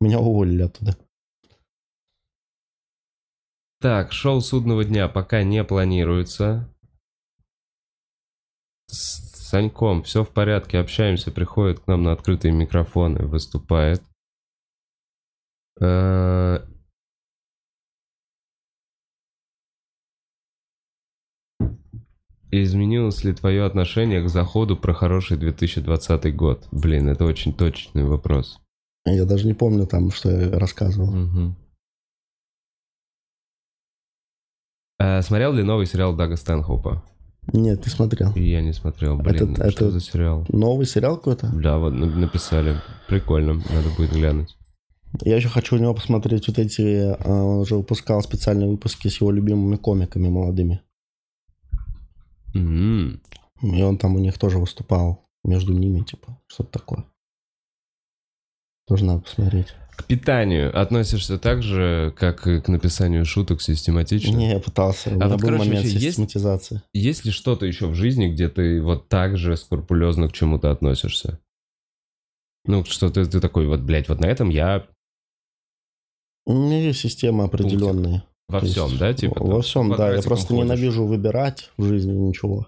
Меня уволили оттуда. Так, шоу судного дня пока не планируется. Саньком все в порядке, общаемся, приходит к нам на открытые микрофоны, выступает. Э, Изменилось ли твое отношение к заходу про хороший 2020 год? Блин, это очень точный вопрос. Я даже не помню там, что я рассказывал. Э, Смотрел ли новый сериал Дага Стэнхоупа? Нет, не смотрел. Я не смотрел. Блин, Это- что это- за сериал? Новый сериал какой-то? Да, вот на- написали. Прикольно, надо будет глянуть. Я еще хочу у него посмотреть вот эти... а, Он уже выпускал специальные выпуски с его любимыми комиками молодыми. М, И он там у них тоже выступал. Между ними, типа, что-то такое. Тоже надо посмотреть. К питанию относишься так же, как и к написанию шуток систематично? Не, я пытался. У А меня вот, был короче, момент вообще есть- систематизации. Есть ли что-то еще в жизни, где ты вот так же скрупулезно к чему-то относишься? Ну, что ты, ты такой, вот, блядь, вот на этом я У меня есть система определенная. во То всем, есть да, типа? Во всем, да. Я просто ходишь? ненавижу выбирать в жизни ничего.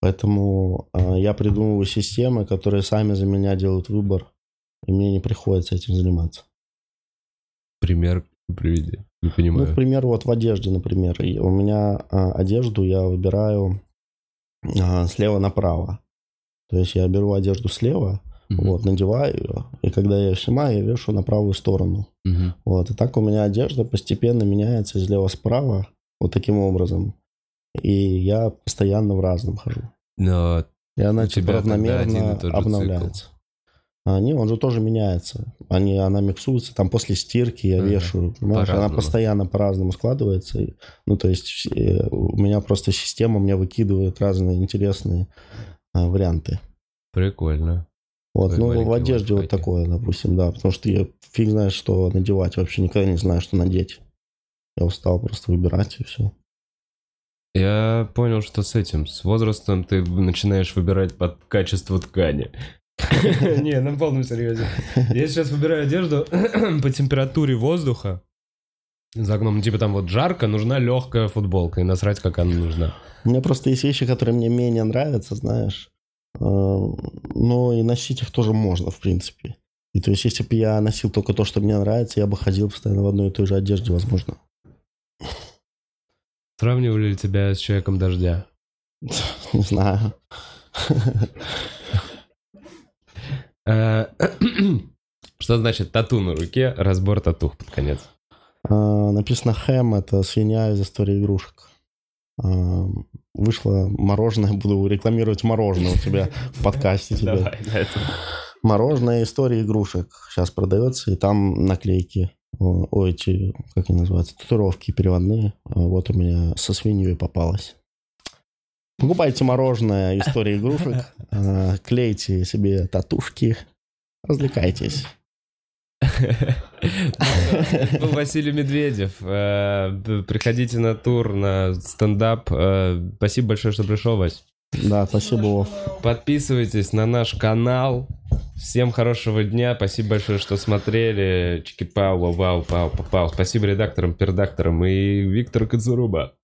Поэтому а, я придумываю системы, которые сами за меня делают выбор, и мне не приходится этим заниматься. Пример приведи. Не Ну, понимаю. к примеру, вот в одежде, например. И У меня а, одежду я выбираю а, слева направо. То есть я беру одежду слева, Мгм, вот, надеваю ее, и когда я ее снимаю, я вешу на правую сторону. мгм. Вот, и так у меня одежда постепенно меняется слева справа, вот таким образом. И я постоянно в разном хожу. Но И она типа равномерно обновляется. А, не, он же тоже меняется. Они, она миксуется, там после стирки я Ага. вешаю, понимаешь? Она постоянно по-разному складывается. Ну, то есть э, у меня просто система мне выкидывает разные интересные а, варианты. прикольно. Вот, Твои ну, в одежде вот такое, допустим, да, потому что я фиг знает, что надевать, вообще никогда не знаю, что надеть. Я устал просто выбирать и все. Я понял, что с этим, с возрастом ты начинаешь выбирать под качество ткани. [LAUGHS] Не, на полном серьезе. Я сейчас выбираю одежду [CLEARS THROAT] по температуре воздуха. За окном, типа там вот жарко, нужна легкая футболка, и насрать, как она нужна. У меня просто есть вещи, которые мне менее нравятся, знаешь. Э, Но и носить их тоже можно, в принципе. И то есть, если бы я носил только то, что мне нравится, я бы ходил постоянно в одной и той же одежде, возможно. Сравнивали ли тебя с человеком дождя? [LAUGHS] Не знаю. [LAUGHS] Э, [CLEARS THROAT] Что значит тату на руке? Разбор татух под конец. А, Написано хэм, это свинья из истории игрушек. А, Вышло мороженое, [LAUGHS] буду рекламировать мороженое у тебя в подкасте [LAUGHS] тебе. Мороженое история игрушек сейчас продается, и там наклейки, о, о, эти, как они называются, татуировки переводные. Вот у меня со свиньей попалось. Покупайте мороженое история игрушек, а, клейте себе татушки, развлекайтесь. Был Василий Медведев. Э, Приходите на тур, на стендап. Э, Спасибо большое, что пришел, Вась. Да, спасибо, Вов. Подписывайтесь на наш канал. Всем хорошего дня. Спасибо большое, что смотрели. Чики-пау, вау, пау, пау. Спасибо редакторам, пердакторам и Виктору Кацуруба.